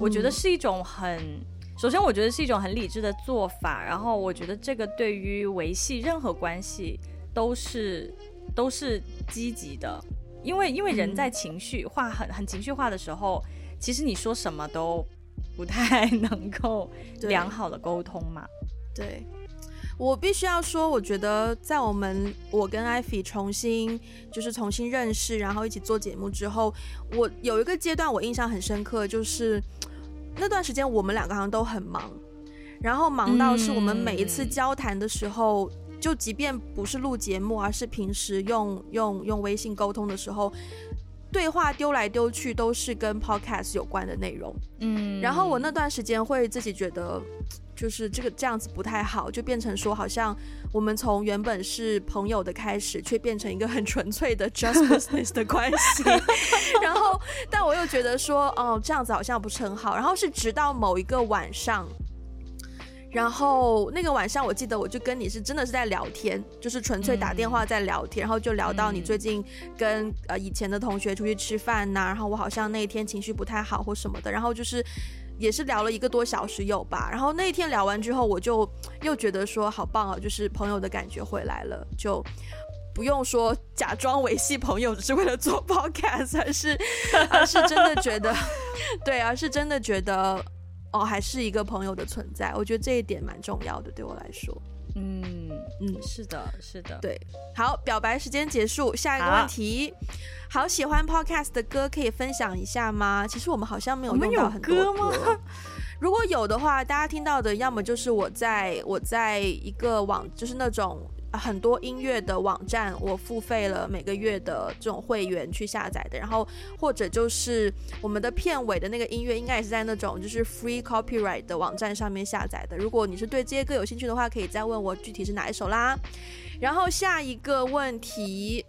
我觉得是一种很，首先我觉得是一种很理智的做法，然后我觉得这个对于维系任何关系都是都是积极的。因为因为人在情绪化很很情绪化的时候，其实你说什么都不太能够良好的沟通嘛。对，对我必须要说，我觉得在我们我跟艾菲重新就是重新认识，然后一起做节目之后，我有一个阶段我印象很深刻，就是那段时间我们两个好像都很忙，然后忙到是我们每一次交谈的时候。嗯就即便不是录节目，而是平时用用用微信沟通的时候，对话丢来丢去都是跟 podcast 有关的内容。嗯，然后我那段时间会自己觉得，就是这个这样子不太好，就变成说好像我们从原本是朋友的开始，却变成一个很纯粹的 just business 的关系。然后，但我又觉得说，哦，这样子好像不是很好。然后是直到某一个晚上。然后那个晚上，我记得我就跟你是真的是在聊天，就是纯粹打电话在聊天，嗯、然后就聊到你最近跟呃以前的同学出去吃饭呐、啊，然后我好像那一天情绪不太好或什么的，然后就是也是聊了一个多小时有吧。然后那一天聊完之后，我就又觉得说好棒哦，就是朋友的感觉回来了，就不用说假装维系朋友只是为了做 podcast，而是而是真的觉得 对，而是真的觉得。哦，还是一个朋友的存在，我觉得这一点蛮重要的，对我来说。嗯嗯，是的，是的，对。好，表白时间结束，下一个问题。好，好喜欢 podcast 的歌，可以分享一下吗？其实我们好像没有用到很多歌，歌吗？如果有的话，大家听到的要么就是我在我在一个网，就是那种。很多音乐的网站，我付费了每个月的这种会员去下载的，然后或者就是我们的片尾的那个音乐，应该也是在那种就是 free copyright 的网站上面下载的。如果你是对这些歌有兴趣的话，可以再问我具体是哪一首啦。然后下一个问题，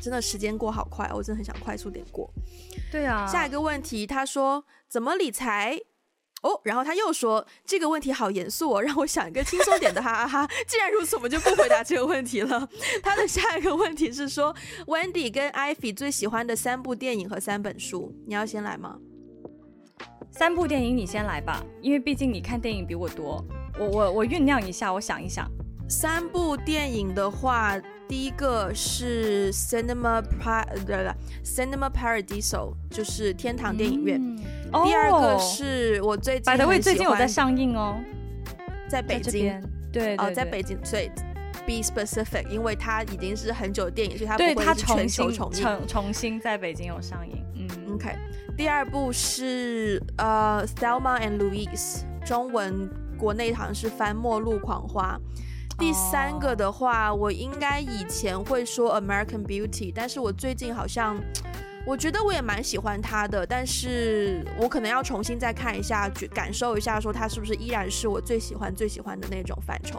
真的时间过好快，我真的很想快速点过。对啊，下一个问题，他说怎么理财？哦，然后他又说这个问题好严肃哦，让我想一个轻松点的，哈哈哈。既然如此，我们就不回答这个问题了。他的下一个问题是说，Wendy 跟 Ivy 最喜欢的三部电影和三本书，你要先来吗？三部电影你先来吧，因为毕竟你看电影比我多。我我我酝酿一下，我想一想。三部电影的话，第一个是 Cinema Par 对对，Cinema Paradiso，就是天堂电影院。嗯哦、第二个是我最近百德味最近有在上映哦，在北京。对，哦，在北京，所以 Be Specific，因为它已经是很久的电影，所以它不会是全球重映。重重新在北京有上映。嗯，OK。第二部是呃 Thelma and Louise，中文国内好像是翻《末路狂花》。第三个的话，我应该以前会说 American Beauty，但是我最近好像，我觉得我也蛮喜欢他的，但是我可能要重新再看一下，去感受一下，说他是不是依然是我最喜欢最喜欢的那种范畴。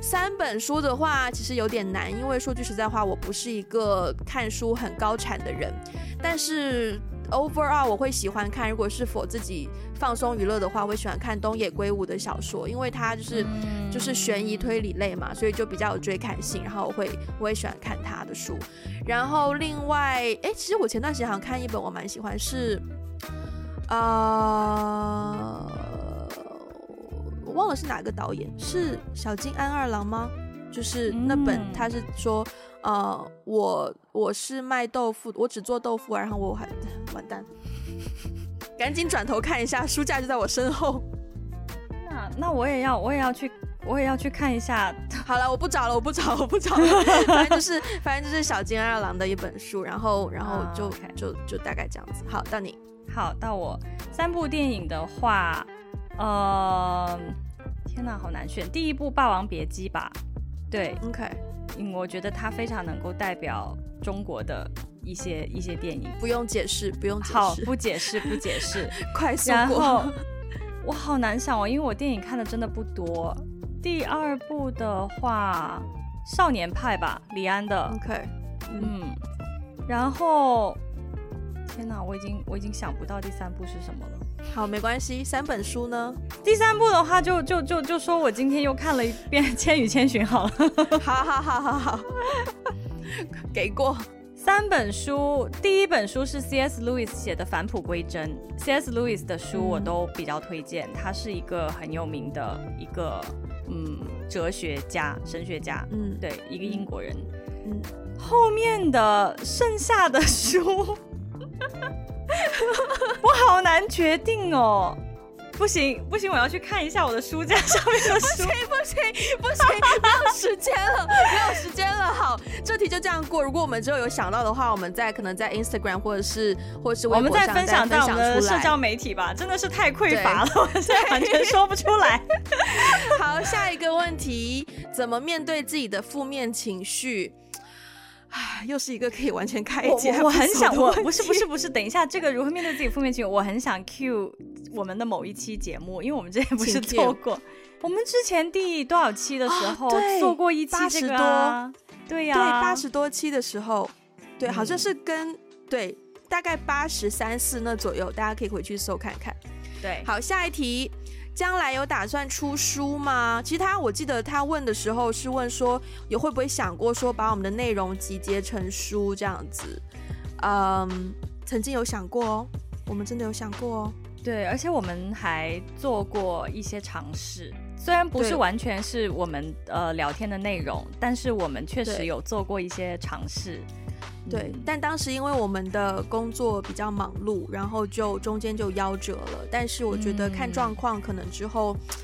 三本书的话，其实有点难，因为说句实在话，我不是一个看书很高产的人，但是。Overall，我会喜欢看，如果是 for 自己放松娱乐的话，我会喜欢看东野圭吾的小说，因为他就是、嗯、就是悬疑推理类嘛，所以就比较有追看性。然后我会我也喜欢看他的书。然后另外，哎，其实我前段时间好像看一本我蛮喜欢，是呃，我忘了是哪个导演，是小金安二郎吗？就是那本他是说。嗯呃，我我是卖豆腐，我只做豆腐，然后我还完蛋，赶紧转头看一下书架就在我身后。那那我也要我也要去我也要去看一下。好了，我不找了，我不找了，我不找了。反正就是反正就是小金二郎的一本书，然后然后就、uh. 就就大概这样子。好，到你。好，到我三部电影的话，呃，天哪，好难选。第一部《霸王别姬》吧。对，OK。嗯，我觉得它非常能够代表中国的一些一些电影，不用解释，不用解释，好，不解释，不解释，快速。然后我好难想哦，因为我电影看的真的不多。第二部的话，《少年派》吧，李安的。OK，嗯，嗯，然后天哪，我已经我已经想不到第三部是什么了。好，没关系。三本书呢？第三部的话就，就就就就说我今天又看了一遍《千与千寻》好了。好好好好好，给过。三本书，第一本书是 C.S. Lewis 写的《返璞归真》。C.S. Lewis 的书我都比较推荐，他是一个很有名的一个嗯哲学家、神学家。嗯，对，一个英国人。嗯，后面的剩下的书。我好难决定哦，不行不行，我要去看一下我的书架上面的书。不行不行不行，没有时间了，没有时间了。好，这题就这样过。如果我们之后有想到的话，我们再可能在 Instagram 或者是或者是微博上再分享到我们的社交媒体吧。真的是太匮乏了，我现在完全说不出来。好，下一个问题，怎么面对自己的负面情绪？啊，又是一个可以完全开解。我很想，我不是不是不是，等一下，这个如何面对自己负面情绪？我很想 cue 我们的某一期节目，因为我们之前不是做过，我们之前第多少期的时候、哦、做过一期这个、啊，对呀，对八十多期的时候，对，好像是跟、嗯、对大概八十三四那左右，大家可以回去搜看看。对，好，下一题。将来有打算出书吗？其实他，我记得他问的时候是问说，有会不会想过说把我们的内容集结成书这样子？嗯，曾经有想过哦，我们真的有想过哦。对，而且我们还做过一些尝试，虽然不是完全是我们呃聊天的内容，但是我们确实有做过一些尝试。对，但当时因为我们的工作比较忙碌，然后就中间就夭折了。但是我觉得看状况，可能之后、嗯、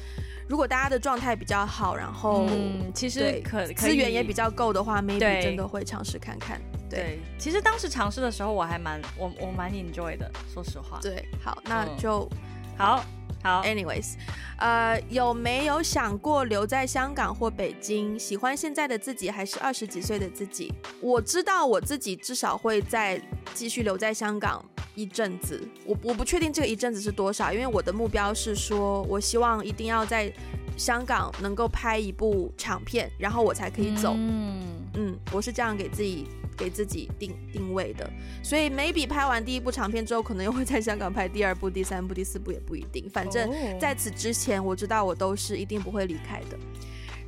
如果大家的状态比较好，然后、嗯、其实可资源也比较够的话，maybe 真的会尝试看看对。对，其实当时尝试的时候，我还蛮我我蛮 enjoy 的，说实话。对，好，那就、嗯、好。好，anyways，呃，有没有想过留在香港或北京？喜欢现在的自己还是二十几岁的自己？我知道我自己至少会再继续留在香港一阵子。我我不确定这个一阵子是多少，因为我的目标是说，我希望一定要在香港能够拍一部长片，然后我才可以走。嗯嗯，我是这样给自己。给自己定定位的，所以 maybe 拍完第一部长片之后，可能又会在香港拍第二部、第三部、第四部也不一定。反正在此之前，我知道我都是一定不会离开的。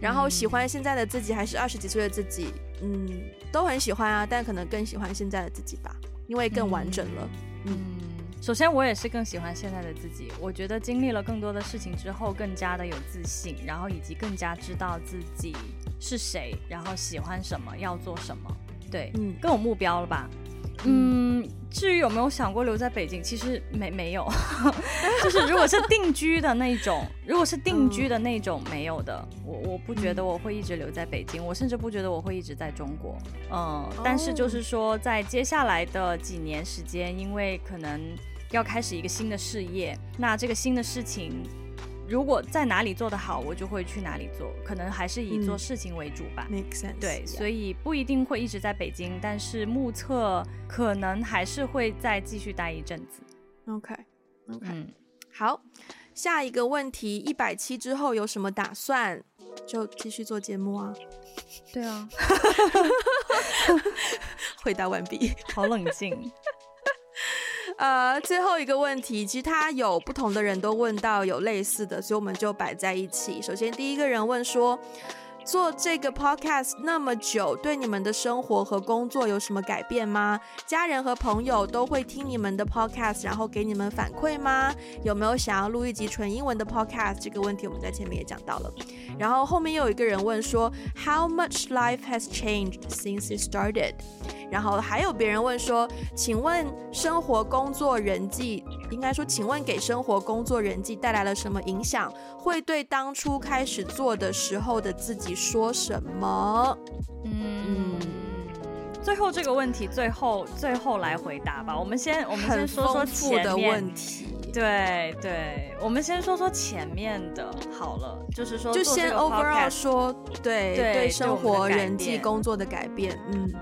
然后喜欢现在的自己还是二十几岁的自己，嗯，都很喜欢啊，但可能更喜欢现在的自己吧，因为更完整了。嗯。嗯首先，我也是更喜欢现在的自己。我觉得经历了更多的事情之后，更加的有自信，然后以及更加知道自己是谁，然后喜欢什么，要做什么，对，嗯，更有目标了吧？嗯，至于有没有想过留在北京，其实没没有，就是如果是定居的那种，如果是定居的那种，没有的，我我不觉得我会一直留在北京，我甚至不觉得我会一直在中国，嗯，但是就是说，在接下来的几年时间，因为可能要开始一个新的事业，那这个新的事情。如果在哪里做得好，我就会去哪里做，可能还是以做事情为主吧。嗯、Make sense。对，所以不一定会一直在北京，但是目测可能还是会再继续待一阵子。Okay. 嗯，好，下一个问题，一百期之后有什么打算？就继续做节目啊？对啊。回答完毕，好冷静。呃，最后一个问题，其实他有不同的人都问到有类似的，所以我们就摆在一起。首先，第一个人问说，做这个 podcast 那么久，对你们的生活和工作有什么改变吗？家人和朋友都会听你们的 podcast，然后给你们反馈吗？有没有想要录一集纯英文的 podcast？这个问题我们在前面也讲到了。然后后面又有一个人问说，How much life has changed since it started？然后还有别人问说，请问生活、工作、人际，应该说，请问给生活、工作、人际带来了什么影响？会对当初开始做的时候的自己说什么？嗯，最后这个问题，最后最后来回答吧。我们先我们先说说前的问题。对对，我们先说说前面的，好了，就是说就先 overall 说，对对，对生活、人际、工作的改变，嗯。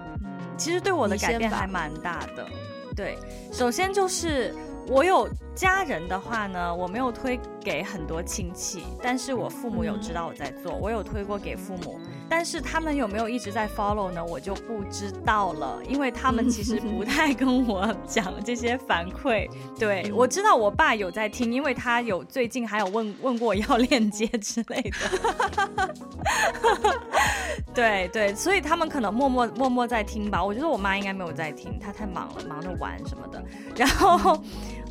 其实对我的改变还蛮大的，对，首先就是我有家人的话呢，我没有推给很多亲戚，但是我父母有知道我在做，我有推过给父母。但是他们有没有一直在 follow 呢？我就不知道了，因为他们 其实不太跟我讲这些反馈。对，我知道我爸有在听，因为他有最近还有问问过我要链接之类的。对对，所以他们可能默默默默在听吧。我觉得我妈应该没有在听，她太忙了，忙着玩什么的。然后，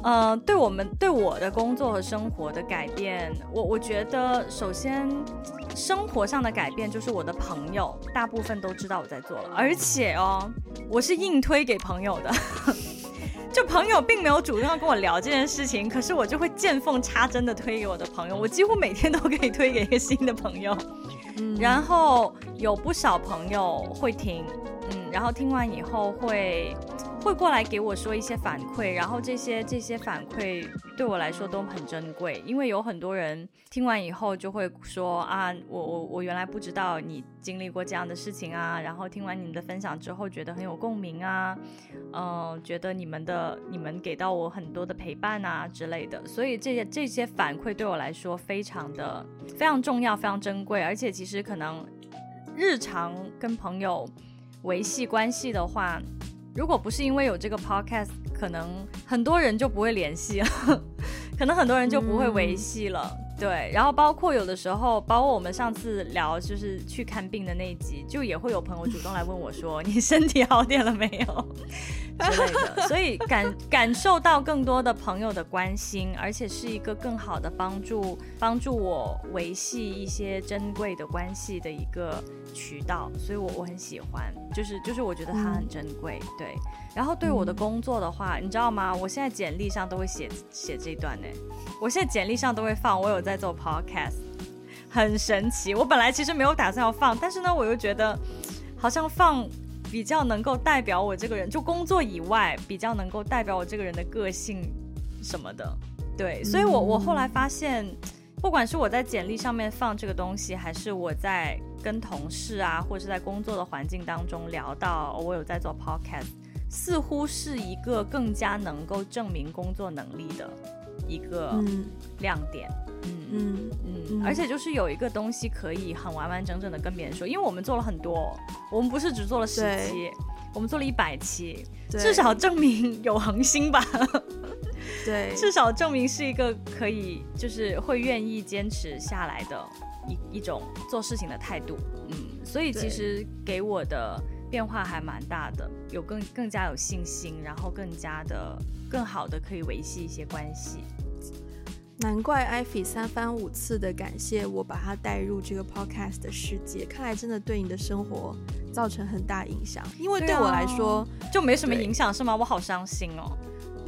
呃，对我们对我的工作和生活的改变，我我觉得首先。生活上的改变就是我的朋友大部分都知道我在做了，而且哦，我是硬推给朋友的，就朋友并没有主动要跟我聊这件事情，可是我就会见缝插针的推给我的朋友，我几乎每天都可以推给一个新的朋友，嗯，然后有不少朋友会听，嗯，然后听完以后会。会过来给我说一些反馈，然后这些这些反馈对我来说都很珍贵，因为有很多人听完以后就会说啊，我我我原来不知道你经历过这样的事情啊，然后听完你们的分享之后觉得很有共鸣啊，嗯、觉得你们的你们给到我很多的陪伴啊之类的，所以这些这些反馈对我来说非常的非常重要，非常珍贵，而且其实可能日常跟朋友维系关系的话。如果不是因为有这个 podcast，可能很多人就不会联系了，可能很多人就不会维系了。嗯、对，然后包括有的时候，包括我们上次聊就是去看病的那一集，就也会有朋友主动来问我说：“你身体好点了没有？” 之类的，所以感感受到更多的朋友的关心，而且是一个更好的帮助，帮助我维系一些珍贵的关系的一个渠道，所以我我很喜欢，就是就是我觉得它很珍贵，嗯、对。然后对我的工作的话，嗯、你知道吗？我现在简历上都会写写这一段呢，我现在简历上都会放我有在做 podcast，很神奇。我本来其实没有打算要放，但是呢，我又觉得好像放。比较能够代表我这个人，就工作以外比较能够代表我这个人的个性什么的，对，所以我我后来发现，不管是我在简历上面放这个东西，还是我在跟同事啊，或者是在工作的环境当中聊到我有在做 podcast，似乎是一个更加能够证明工作能力的一个亮点。嗯嗯嗯，而且就是有一个东西可以很完完整整的跟别人说，因为我们做了很多，我们不是只做了十期，我们做了一百期，至少证明有恒心吧。对，至少证明是一个可以就是会愿意坚持下来的一一种做事情的态度。嗯，所以其实给我的变化还蛮大的，有更更加有信心，然后更加的更好的可以维系一些关系。难怪艾菲三番五次的感谢我把他带入这个 podcast 的世界，看来真的对你的生活造成很大影响。因为对我来说就没什么影响是吗？我好伤心哦。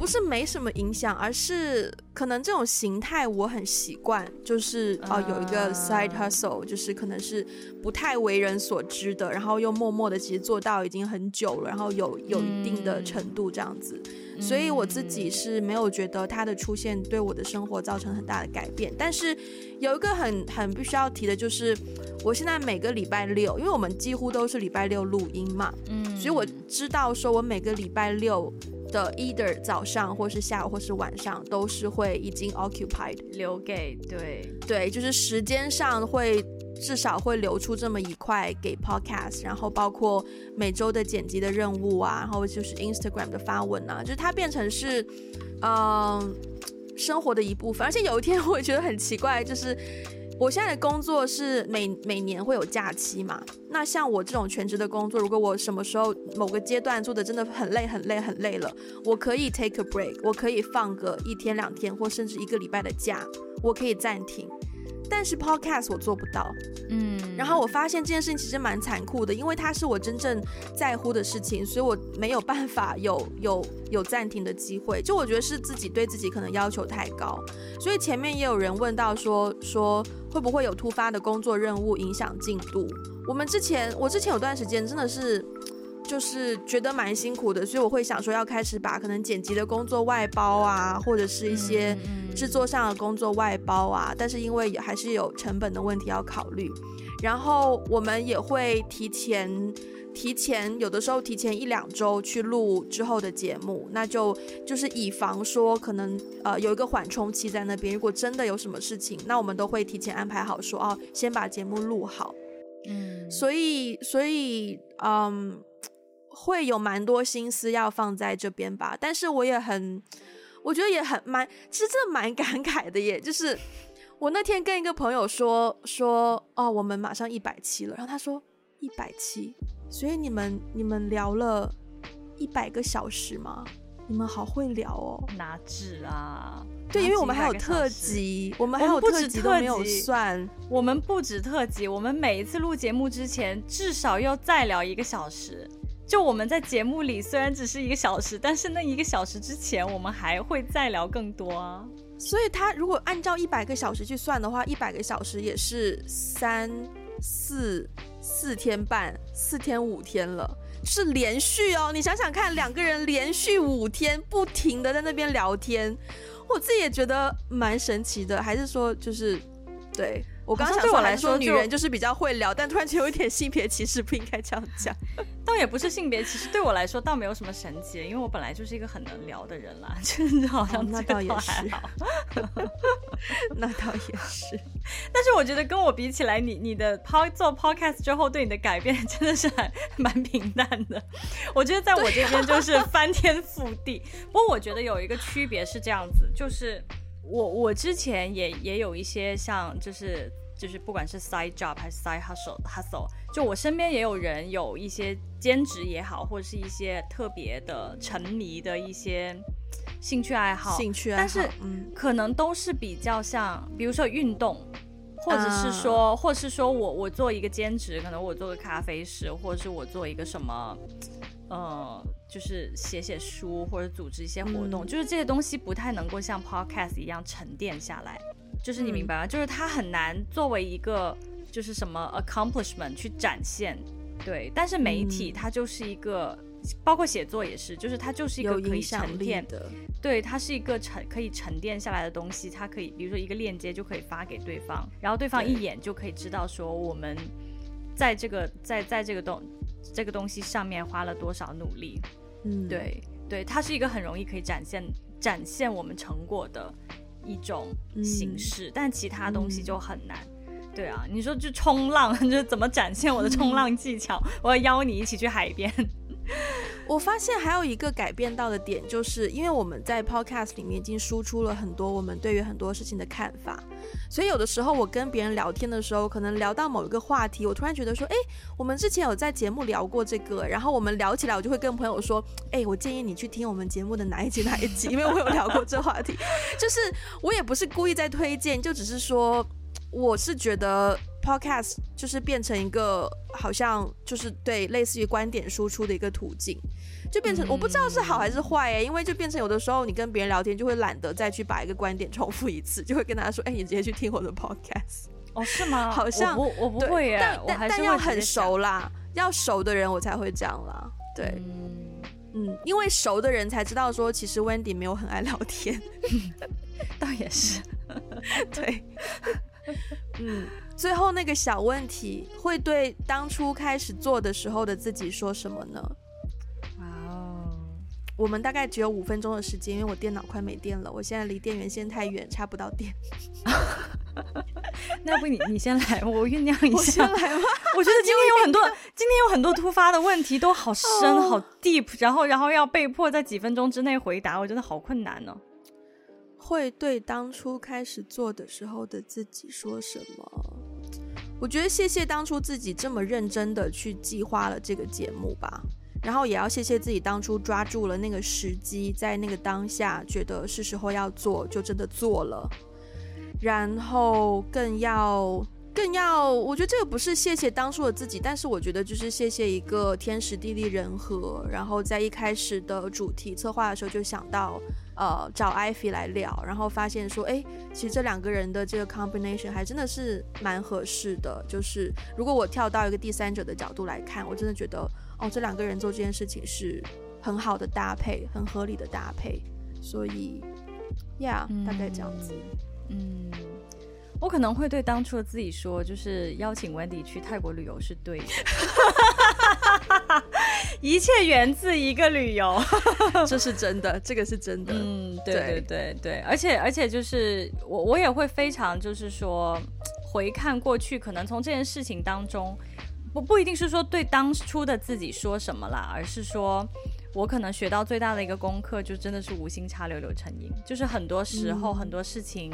不是没什么影响，而是可能这种形态我很习惯，就是哦、呃、有一个 side hustle，就是可能是不太为人所知的，然后又默默的其实做到已经很久了，然后有有一定的程度这样子，嗯、所以我自己是没有觉得它的出现对我的生活造成很大的改变。但是有一个很很必须要提的就是，我现在每个礼拜六，因为我们几乎都是礼拜六录音嘛，嗯，所以我知道说我每个礼拜六。的 either 早上或是下午或是晚上都是会已经 occupied 留给对对，就是时间上会至少会留出这么一块给 podcast，然后包括每周的剪辑的任务啊，然后就是 Instagram 的发文啊，就是它变成是嗯、呃、生活的一部分。而且有一天我也觉得很奇怪，就是。我现在的工作是每每年会有假期嘛？那像我这种全职的工作，如果我什么时候某个阶段做的真的很累很累很累了，我可以 take a break，我可以放个一天两天或甚至一个礼拜的假，我可以暂停。但是 podcast 我做不到，嗯，然后我发现这件事情其实蛮残酷的，因为它是我真正在乎的事情，所以我没有办法 有有有暂停的机会。就我觉得是自己对自己可能要求太高，所以前面也有人问到说说会不会有突发的工作任务影响进度？我们之前我之前有段时间真的是。就是觉得蛮辛苦的，所以我会想说要开始把可能剪辑的工作外包啊，或者是一些制作上的工作外包啊。但是因为也还是有成本的问题要考虑，然后我们也会提前提前，有的时候提前一两周去录之后的节目，那就就是以防说可能呃有一个缓冲期在那边，如果真的有什么事情，那我们都会提前安排好说哦，先把节目录好。嗯，所以所以嗯。会有蛮多心思要放在这边吧，但是我也很，我觉得也很蛮，其实真的蛮 感慨的耶。就是我那天跟一个朋友说说，哦，我们马上一百期了，然后他说一百期，所以你们你们聊了一百个小时吗？你们好会聊哦，哪止啊？对，因为我们还有特辑，我们还有特辑都没有算，我们不止特辑，我们每一次录节目之前至少要再聊一个小时。就我们在节目里虽然只是一个小时，但是那一个小时之前，我们还会再聊更多啊。所以他如果按照一百个小时去算的话，一百个小时也是三四四天半，四天五天了，是连续哦。你想想看，两个人连续五天不停的在那边聊天，我自己也觉得蛮神奇的。还是说，就是对。我刚刚对我，来说女人就是比较会聊，但突然间有一点性别歧视，不应该这样讲。倒也不是性别歧视，对我来说倒没有什么神奇，因为我本来就是一个很能聊的人啦，真 的好像、哦、那倒也是，那倒也是。但是我觉得跟我比起来，你你的 pod 做 podcast 之后对你的改变真的是还蛮平淡的。我觉得在我这边就是翻天覆地。不过我觉得有一个区别是这样子，就是。我我之前也也有一些像就是就是不管是 side job 还是 side hustle hustle，就我身边也有人有一些兼职也好，或者是一些特别的沉迷的一些兴趣爱好，兴趣爱好，但是可能都是比较像，比如说运动，或者是说，uh, 或者是说我我做一个兼职，可能我做个咖啡师，或者是我做一个什么。呃，就是写写书或者组织一些活动，嗯、就是这些东西不太能够像 podcast 一样沉淀下来。就是你明白吗？嗯、就是它很难作为一个就是什么 accomplishment 去展现。对，但是媒体它就是一个，嗯、包括写作也是，就是它就是一个可以沉淀的。对，它是一个沉可以沉淀下来的东西。它可以，比如说一个链接就可以发给对方，然后对方一眼就可以知道说我们在这个在在这个东。这个东西上面花了多少努力？嗯，对对，它是一个很容易可以展现展现我们成果的一种形式，嗯、但其他东西就很难。嗯、对啊，你说就冲浪，就怎么展现我的冲浪技巧？嗯、我要邀你一起去海边。我发现还有一个改变到的点，就是因为我们在 Podcast 里面已经输出了很多我们对于很多事情的看法，所以有的时候我跟别人聊天的时候，可能聊到某一个话题，我突然觉得说，哎，我们之前有在节目聊过这个，然后我们聊起来，我就会跟朋友说，哎，我建议你去听我们节目的哪一集哪一集，因为我有聊过这话题，就是我也不是故意在推荐，就只是说，我是觉得。Podcast 就是变成一个好像就是对类似于观点输出的一个途径，就变成我不知道是好还是坏哎、欸，因为就变成有的时候你跟别人聊天就会懒得再去把一个观点重复一次，就会跟他说，哎、欸，你直接去听我的 Podcast 哦，是吗？好像我我不会耶，但但但要很熟啦，嗯、要熟的人我才会这样啦，对，嗯，嗯，因为熟的人才知道说其实 Wendy 没有很爱聊天，倒也是，对，嗯。最后那个小问题，会对当初开始做的时候的自己说什么呢？哇哦，我们大概只有五分钟的时间，因为我电脑快没电了，我现在离电源线太远，插不到电。那要不你你先来，我酝酿一下。我先来吗？我觉得今天有很多，今天有很多突发的问题，都好深、好 deep，然后然后要被迫在几分钟之内回答，我觉得好困难哦。会对当初开始做的时候的自己说什么？我觉得谢谢当初自己这么认真的去计划了这个节目吧，然后也要谢谢自己当初抓住了那个时机，在那个当下觉得是时候要做，就真的做了，然后更要。更要，我觉得这个不是谢谢当初的自己，但是我觉得就是谢谢一个天时地利人和，然后在一开始的主题策划的时候就想到，呃，找 Ivy 来聊，然后发现说，哎，其实这两个人的这个 combination 还真的是蛮合适的。就是如果我跳到一个第三者的角度来看，我真的觉得，哦，这两个人做这件事情是很好的搭配，很合理的搭配。所以，Yeah，大概这样子，嗯。嗯我可能会对当初的自己说，就是邀请 Wendy 去泰国旅游是对的，一切源自一个旅游，这是真的，这个是真的。嗯，对对对对，而且而且就是我我也会非常就是说回看过去，可能从这件事情当中，不不一定是说对当初的自己说什么啦，而是说我可能学到最大的一个功课，就真的是无心插柳柳成荫，就是很多时候、嗯、很多事情。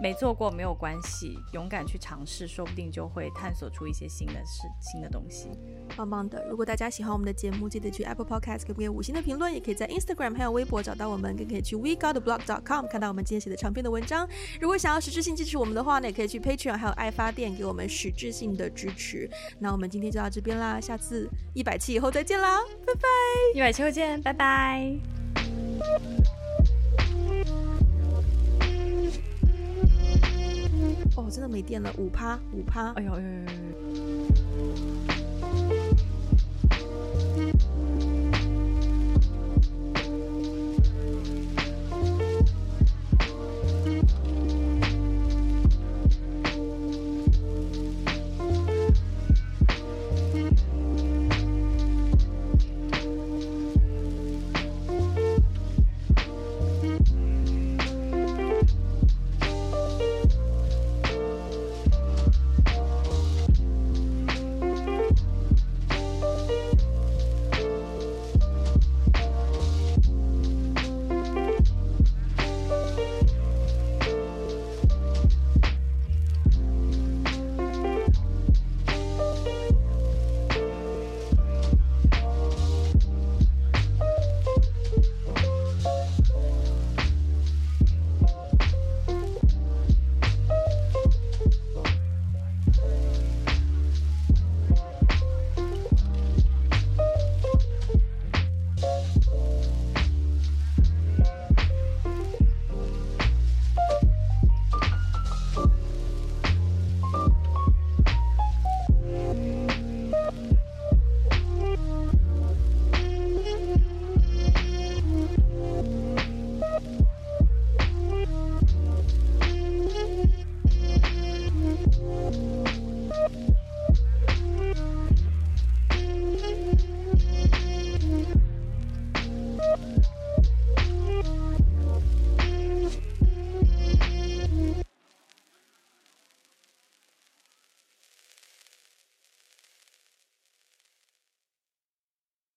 没做过没有关系，勇敢去尝试，说不定就会探索出一些新的事、新的东西。棒棒的！如果大家喜欢我们的节目，记得去 Apple Podcast 给我们五星的评论，也可以在 Instagram 还有微博找到我们，更可以去 WeGotTheBlog.com 看到我们今天写的长篇的文章。如果想要实质性支持我们的话呢，也可以去 Patreon 还有爱发电给我们实质性的支持。那我们今天就到这边啦，下次一百期以后再见啦，拜拜！一百期后见，拜拜。真的没电了，五趴，五趴，哎呦，哎呦，哎呦。